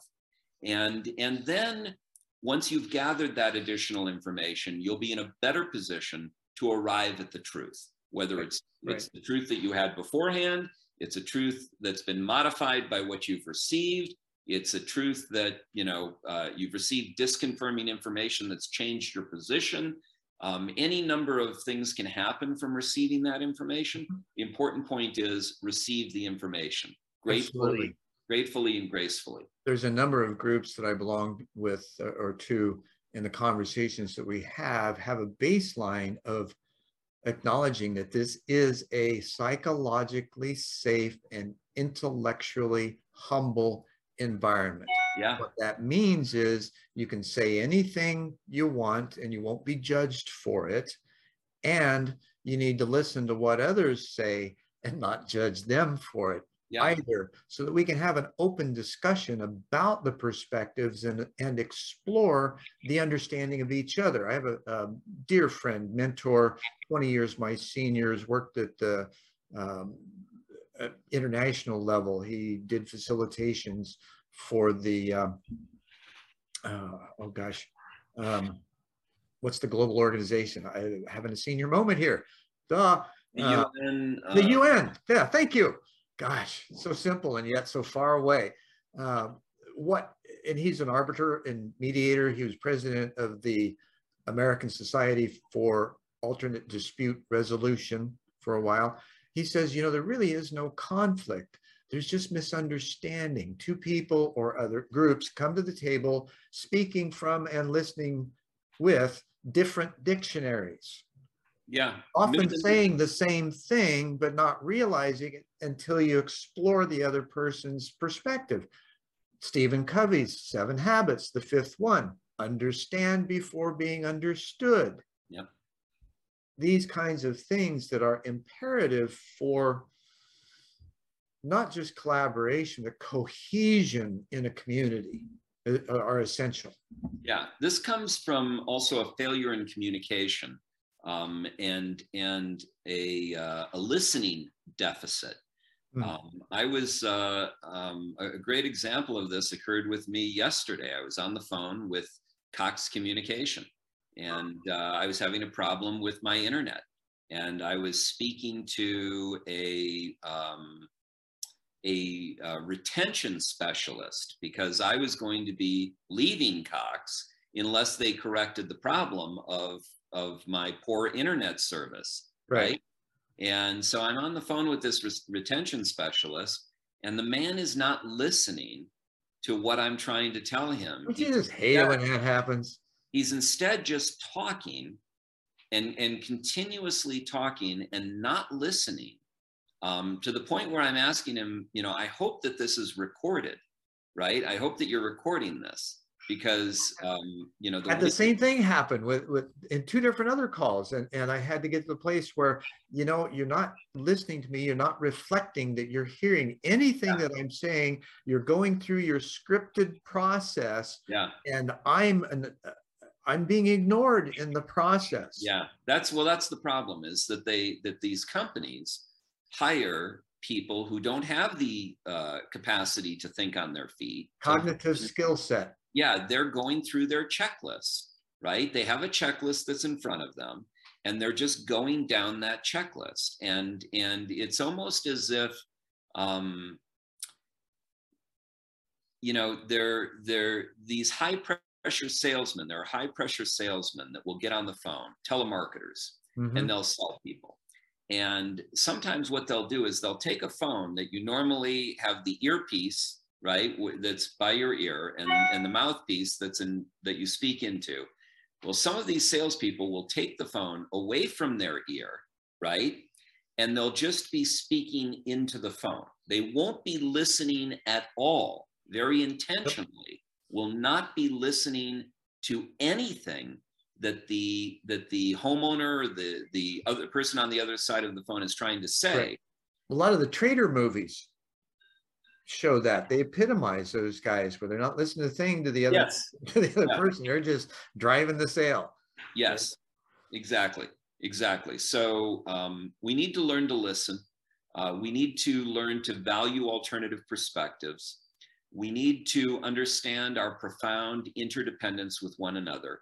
And, and then once you've gathered that additional information, you'll be in a better position to arrive at the truth, whether it's, right. it's the truth that you had beforehand, it's a truth that's been modified by what you've received. It's a truth that you know uh, you've received disconfirming information that's changed your position. Um, any number of things can happen from receiving that information. The important point is receive the information gratefully, Absolutely. gratefully and gracefully. There's a number of groups that I belong with uh, or to in the conversations that we have have a baseline of acknowledging that this is a psychologically safe and intellectually humble environment. Yeah. What that means is you can say anything you want and you won't be judged for it. And you need to listen to what others say and not judge them for it yeah. either, so that we can have an open discussion about the perspectives and, and explore the understanding of each other. I have a, a dear friend, mentor, 20 years my seniors, worked at the um, international level. He did facilitations for the, um, uh, oh gosh, um, what's the global organization? I having a senior moment here. Duh. The uh, UN. Uh, the UN. Yeah, thank you gosh, so simple and yet so far away. Uh, what, and he's an arbiter and mediator. He was president of the American Society for Alternate Dispute Resolution for a while. He says, you know, there really is no conflict. There's just misunderstanding. Two people or other groups come to the table speaking from and listening with different dictionaries. Yeah. Often saying the same thing, but not realizing it until you explore the other person's perspective. Stephen Covey's Seven Habits, the fifth one, understand before being understood. These kinds of things that are imperative for not just collaboration, but cohesion in a community uh, are essential. Yeah, this comes from also a failure in communication um, and and a, uh, a listening deficit. Mm. Um, I was uh, um, a great example of this occurred with me yesterday. I was on the phone with Cox Communication, and uh, I was having a problem with my internet, and I was speaking to a um, a, uh, retention specialist because I was going to be leaving Cox unless they corrected the problem of of my poor internet service right, right? and so i'm on the phone with this re- retention specialist and the man is not listening to what i'm trying to tell him. Don't you just hate it when that happens he's instead just talking and and continuously talking and not listening um, to the point where i'm asking him you know i hope that this is recorded right? I hope that you're recording this because um, you know the, the same thing happened with with in two different other calls and and i had to get to the place where you know you're not listening to me you're not reflecting that you're hearing anything yeah. that i'm saying. You're going through your scripted process yeah. and i'm an i'm being ignored in the process yeah that's well that's the problem is that they that these companies hire people who don't have the uh, capacity to think on their feet cognitive skill set yeah, they're going through their checklist, right? They have a checklist that's in front of them and they're just going down that checklist. And, and it's almost as if, um, you know, they're, they're these high pressure salesmen, there are high pressure salesmen that will get on the phone, telemarketers, mm-hmm. and they'll sell people. And sometimes what they'll do is they'll take a phone that you normally have the earpiece right that's by your ear and, and the mouthpiece that's in that you speak into well some of these salespeople will take the phone away from their ear right and they'll just be speaking into the phone they won't be listening at all very intentionally will not be listening to anything that the that the homeowner or the the other person on the other side of the phone is trying to say. Right. a lot of the trader movies show that. They epitomize those guys where they're not listening to the thing to the other yes. [laughs] to the other yeah. person. They're just driving the sale. Yes. Exactly. Exactly. So um, we need to learn to listen. Uh, we need to learn to value alternative perspectives we need to understand our profound interdependence with one another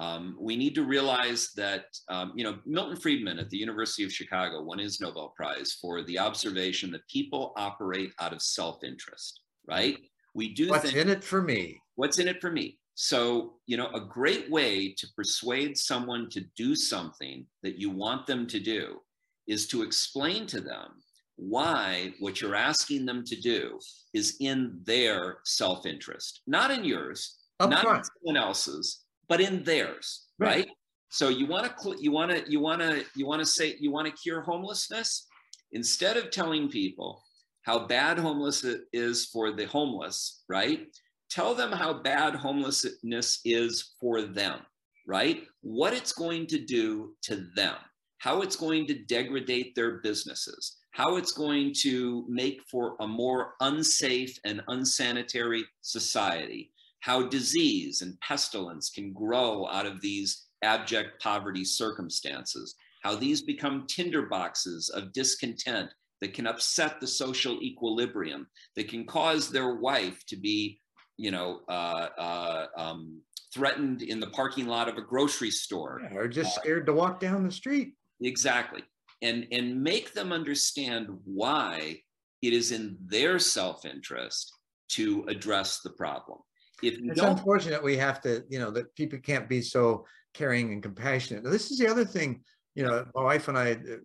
um, we need to realize that, um, you know, Milton Friedman at the University of Chicago won his Nobel Prize for the observation that people operate out of self-interest, right? We do What's in it for me? What's in it for me? So, you know, a great way to persuade someone to do something that you want them to do is to explain to them why what you're asking them to do is in their self-interest, not in yours, Up not front. in someone else's, but in theirs, right? right? So you want to you want to you want to you want to say you want to cure homelessness instead of telling people how bad homelessness is for the homeless, right? Tell them how bad homelessness is for them, right? What it's going to do to them, how it's going to degrade their businesses, how it's going to make for a more unsafe and unsanitary society, how disease and pestilence can grow out of these abject poverty circumstances, how these become tinderboxes of discontent that can upset the social equilibrium, that can cause their wife to be, you know, uh, uh, um, threatened in the parking lot of a grocery store. Yeah, or just uh, scared to walk down the street. Exactly. And, and make them understand why it is in their self-interest to address the problem if it's unfortunate we have to, you know, that people can't be so caring and compassionate. Now, this is the other thing, you know, my wife and I, uh,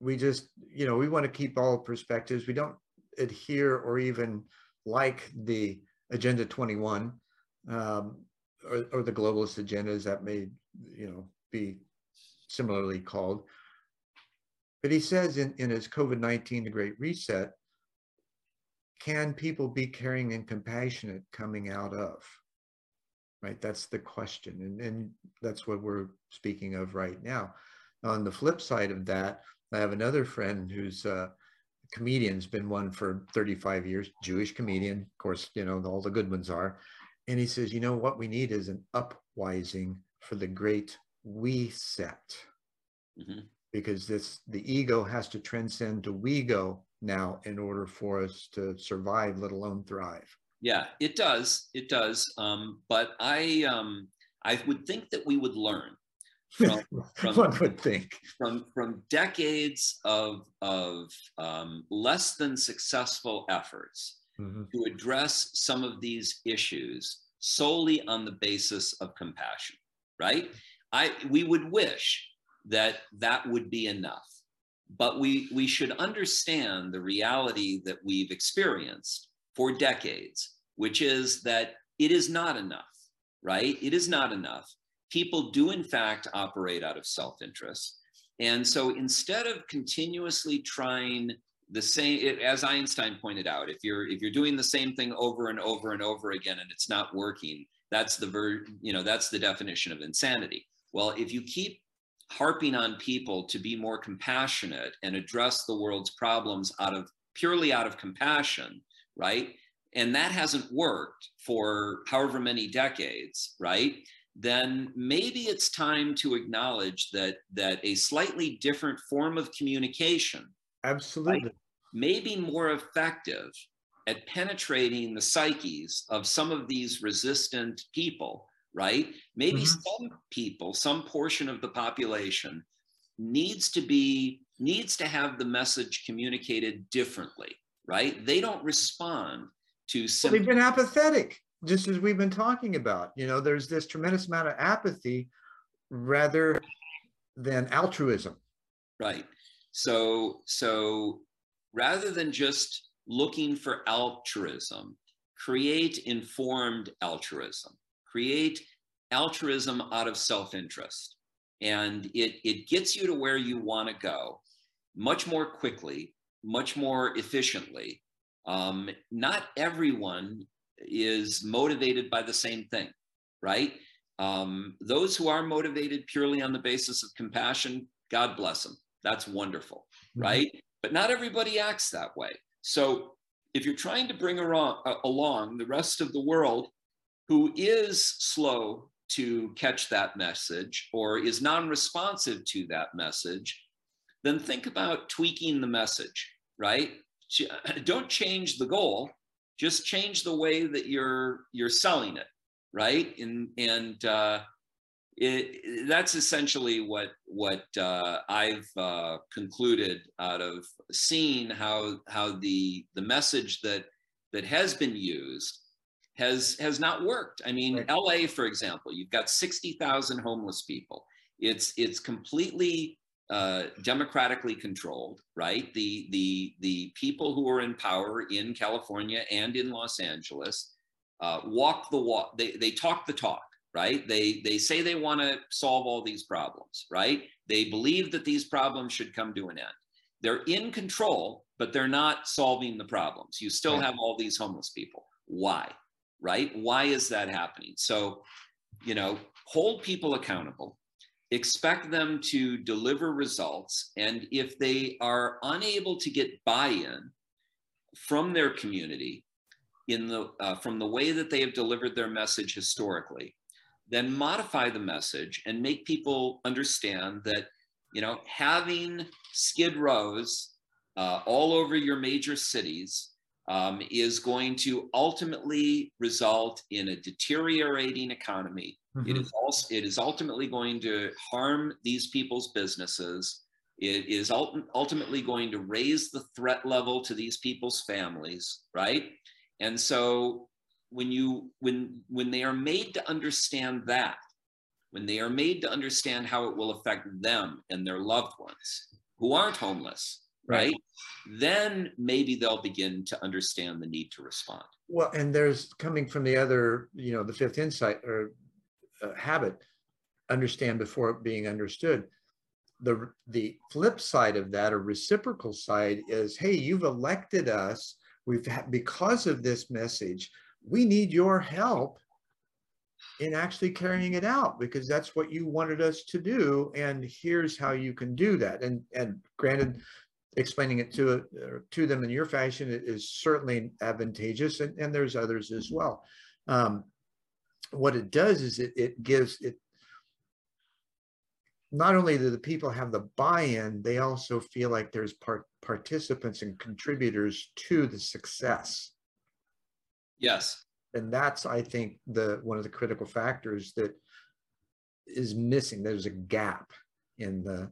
we just, you know, we want to keep all perspectives. We don't adhere or even like the Agenda 21 um, or, or the globalist agendas that may, you know, be similarly called. But he says in, in his COVID-19, the Great Reset, can people be caring and compassionate coming out of? Right, that's the question. And, and that's what we're speaking of right now. On the flip side of that, I have another friend who's a comedian's been one for 35 years, Jewish comedian. Of course, you know, all the good ones are. And he says, you know, what we need is an upwising for the great we set. Mm-hmm. Because this the ego has to transcend to we go now in order for us to survive, let alone thrive. Yeah, it does. It does. Um, but I, um, I would think that we would learn. From, [laughs] from, One would think from from decades of of um, less than successful efforts mm-hmm. to address some of these issues solely on the basis of compassion, right? I we would wish that that would be enough. But we we should understand the reality that we've experienced for decades, which is that it is not enough, right? It is not enough. People do in fact operate out of self-interest. And so instead of continuously trying the same as einstein pointed out if you're if you're doing the same thing over and over and over again and it's not working that's the ver you know that's the definition of insanity well if you keep harping on people to be more compassionate and address the world's problems out of purely out of compassion right and that hasn't worked for however many decades right then maybe it's time to acknowledge that that a slightly different form of communication Absolutely. Right? May be more effective at penetrating the psyches of some of these resistant people, right? Maybe mm-hmm. some people, some portion of the population needs to be needs to have the message communicated differently, right? They don't respond to well, they've been apathetic, just as we've been talking about. You know, there's this tremendous amount of apathy rather than altruism. Right. So, so rather than just looking for altruism, create informed altruism, create altruism out of self-interest. And it, it gets you to where you want to go much more quickly, much more efficiently. Um, not everyone is motivated by the same thing, right? Um, those who are motivated purely on the basis of compassion, God bless them. That's wonderful, mm-hmm. right? But not everybody acts that way. So if you're trying to bring along, uh, along the rest of the world who is slow to catch that message or is non-responsive to that message, then think about tweaking the message, right? [laughs] Don't change the goal, just change the way that you're you're selling it, right? And and uh, it, that's essentially what what uh, I've uh, concluded out of seeing how how the the message that that has been used has has not worked. I mean, right. L.A. for example, you've got sixty thousand homeless people. It's it's completely uh, democratically controlled, right? The the the people who are in power in California and in Los Angeles uh, walk the walk. They they talk the talk right? They, they say they want to solve all these problems, right? They believe that these problems should come to an end. They're in control, but they're not solving the problems. You still right. have all these homeless people. Why? Right? Why is that happening? So, you know, hold people accountable, expect them to deliver results. And if they are unable to get buy in from their community, in the, uh, from the way that they have delivered their message historically, then modify the message and make people understand that you know having skid rows uh, all over your major cities um, is going to ultimately result in a deteriorating economy. Mm-hmm. It is also it is ultimately going to harm these people's businesses. It is ultimately going to raise the threat level to these people's families, right? And so when you when when they are made to understand that when they are made to understand how it will affect them and their loved ones who aren't homeless right, right? Then maybe they'll begin to understand the need to respond. Well and there's coming from the other you know the fifth insight or uh, habit understand before being understood. The the flip side of that or reciprocal side is hey you've elected us. We've had because of this message we need your help in actually carrying it out because that's what you wanted us to do and here's how you can do that. And and granted explaining it to uh, to them in your fashion is certainly advantageous and, and there's others as well um, what it does is it, it gives it not only do the people have the buy-in they also feel like there's part participants and contributors to the success Yes. And that's, I think, the one of the critical factors that is missing. There's a gap in the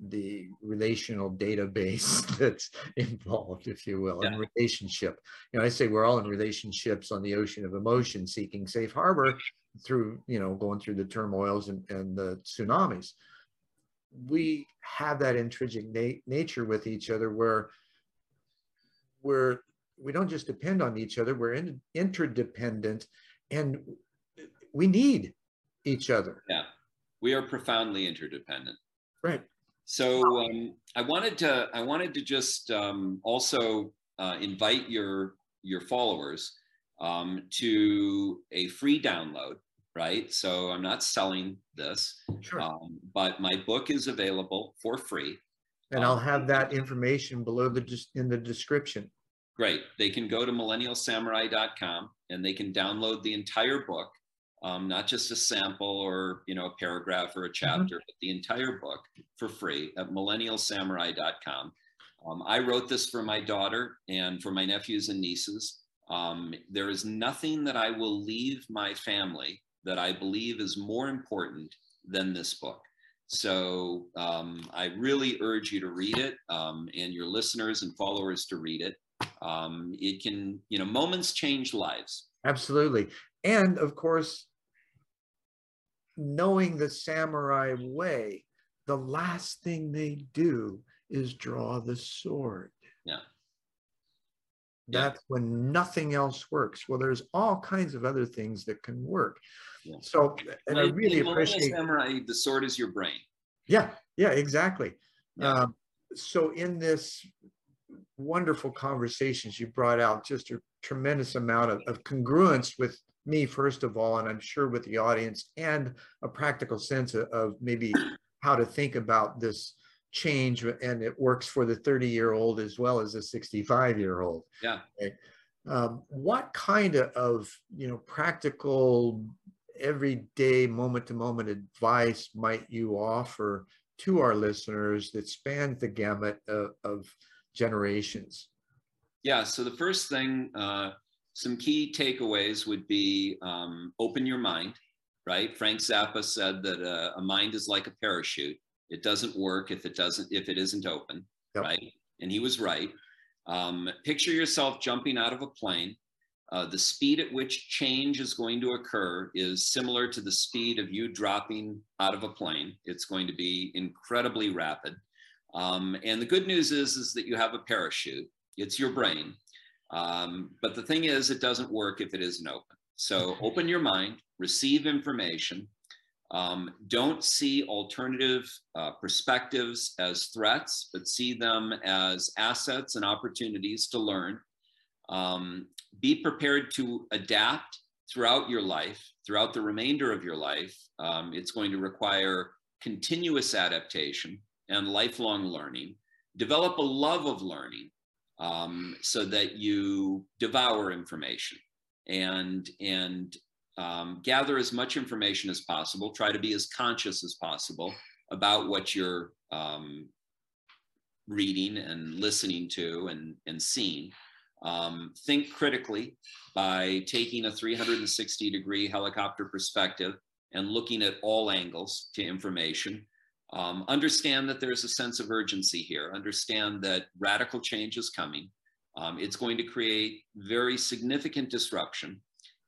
the relational database [laughs] that's involved, if you will, yeah. in relationship. You know, I say we're all in relationships on the ocean of emotion, seeking safe harbor through, you know, going through the turmoils and, and the tsunamis. We have that intrinsic na- nature with each other where we're we don't just depend on each other, we're in, interdependent and we need each other. Yeah, we are profoundly interdependent. Right. So um, I wanted to I wanted to just um, also uh, invite your your followers um, to a free download. Right. So I'm not selling this, sure. Um, but my book is available for free. And I'll um, have that information below the just in the description. Great. They can go to millennialsamurai.com and they can download the entire book um, not just a sample or you know a paragraph or a mm-hmm. chapter, mm-hmm. but the entire book for free at millennialsamurai.com. Um, I wrote this for my daughter and for my nephews and nieces. Um, there is nothing that I will leave my family that I believe is more important than this book. So um, I really urge you to read it um, and your listeners and followers to read it. Um, it can, you know, moments change lives. Absolutely. And of course, knowing the samurai way, the last thing they do is draw the sword. Yeah. That's yeah. when nothing else works. Well, there's all kinds of other things that can work. Yeah. So, and well, I really appreciate samurai. The sword is your brain. Yeah, yeah, exactly. Yeah. Um, so, in this wonderful conversations, you brought out just a tremendous amount of, of congruence with me first of all, and I'm sure with the audience, and a practical sense of, of maybe how to think about this change, and it works for the 30 year old as well as the 65 year old. Yeah. Okay. Um, what kind of, you know practical everyday moment to moment advice might you offer to our listeners that spans the gamut of, of generations? Yeah, so the first thing uh, some key takeaways would be um, open your mind, right? Frank Zappa said that uh, a mind is like a parachute. It doesn't work if it doesn't if it isn't open, yep. right? And he was right. Um, picture yourself jumping out of a plane. Uh, the speed at which change is going to occur is similar to the speed of you dropping out of a plane. It's going to be incredibly rapid. Um, and the good news is, is that you have a parachute. It's your brain. Um, but the thing is, it doesn't work if it isn't open. So open your mind, receive information. Um, don't see alternative uh, perspectives as threats, but see them as assets and opportunities to learn. Um, be prepared to adapt throughout your life, throughout the remainder of your life. Um, it's going to require continuous adaptation and lifelong learning. Develop a love of learning um, so that you devour information and and um, gather as much information as possible. Try to be as conscious as possible about what you're um, reading and listening to and and seeing. Um, think critically by taking a 360 degree helicopter perspective and looking at all angles to information um, understand that there's a sense of urgency here. Understand that radical change is coming. Um, it's going to create very significant disruption.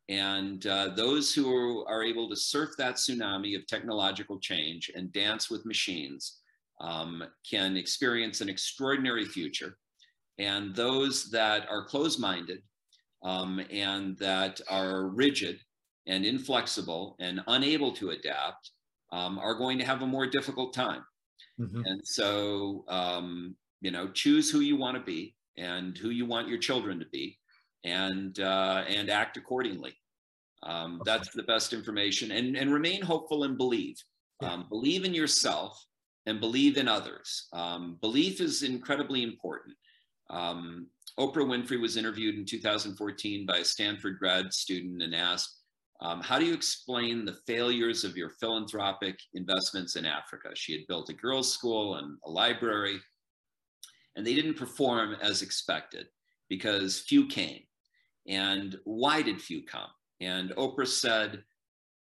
And uh, those who are, able to surf that tsunami of technological change and dance with machines um, can experience an extraordinary future. And those that are closed minded um, and that are rigid and inflexible and unable to adapt um, are going to have a more difficult time. Mm-hmm. And so, um, you know, choose who you want to be and who you want your children to be, and uh, and act accordingly. Um, that's the best information, and and remain hopeful and believe. Yeah. Um, believe in yourself and believe in others. Um, belief is incredibly important. Um, Oprah Winfrey was interviewed in 2014 by a Stanford grad student and asked, um, how do you explain the failures of your philanthropic investments in Africa? She had built a girls' school and a library, and they didn't perform as expected because few came. And why did few come? And Oprah said,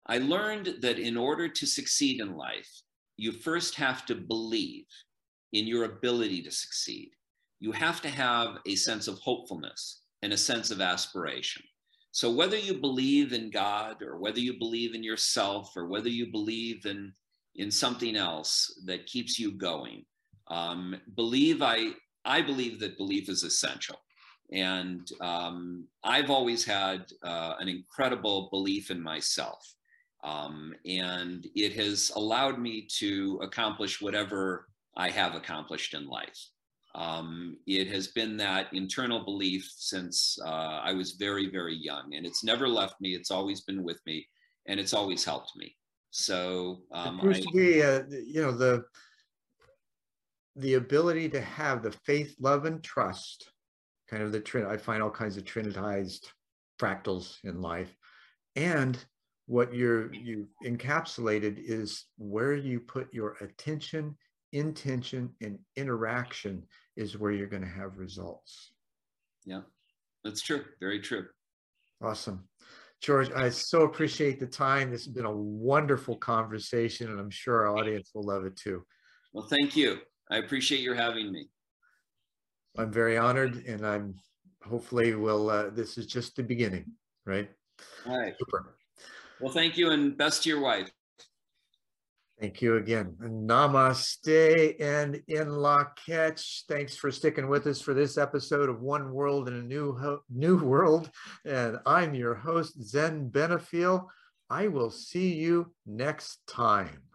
I learned that in order to succeed in life, you first have to believe in your ability to succeed. You have to have a sense of hopefulness and a sense of aspiration. So, whether you believe in God or whether you believe in yourself or whether you believe in, in something else that keeps you going, um, believe I, I believe that belief is essential. And um, I've always had uh, an incredible belief in myself. Um, and it has allowed me to accomplish whatever I have accomplished in life. Um, it has been that internal belief since uh, I was very, very young, and it's never left me. It's always been with me, and it's always helped me. So um, it appears I, to be, uh, you know, the the ability to have the faith, love, and trust, kind of the trin. I find all kinds of trinitized fractals in life, and what you're you encapsulated is where you put your attention intention and interaction is where you're going to have results. Yeah, that's true. Very true. Awesome. George, I so appreciate the time. This has been a wonderful conversation, and I'm sure our audience will love it too. Well, thank you. I appreciate your having me. I'm very honored, and I'm hopefully will. Uh, this is just the beginning, right? All right. Super. Well, thank you, and best to your wife. Thank you again. Namaste and in la catch. Thanks for sticking with us for this episode of One World in a New New World. And I'm your host, Zen Benefiel. I will see you next time.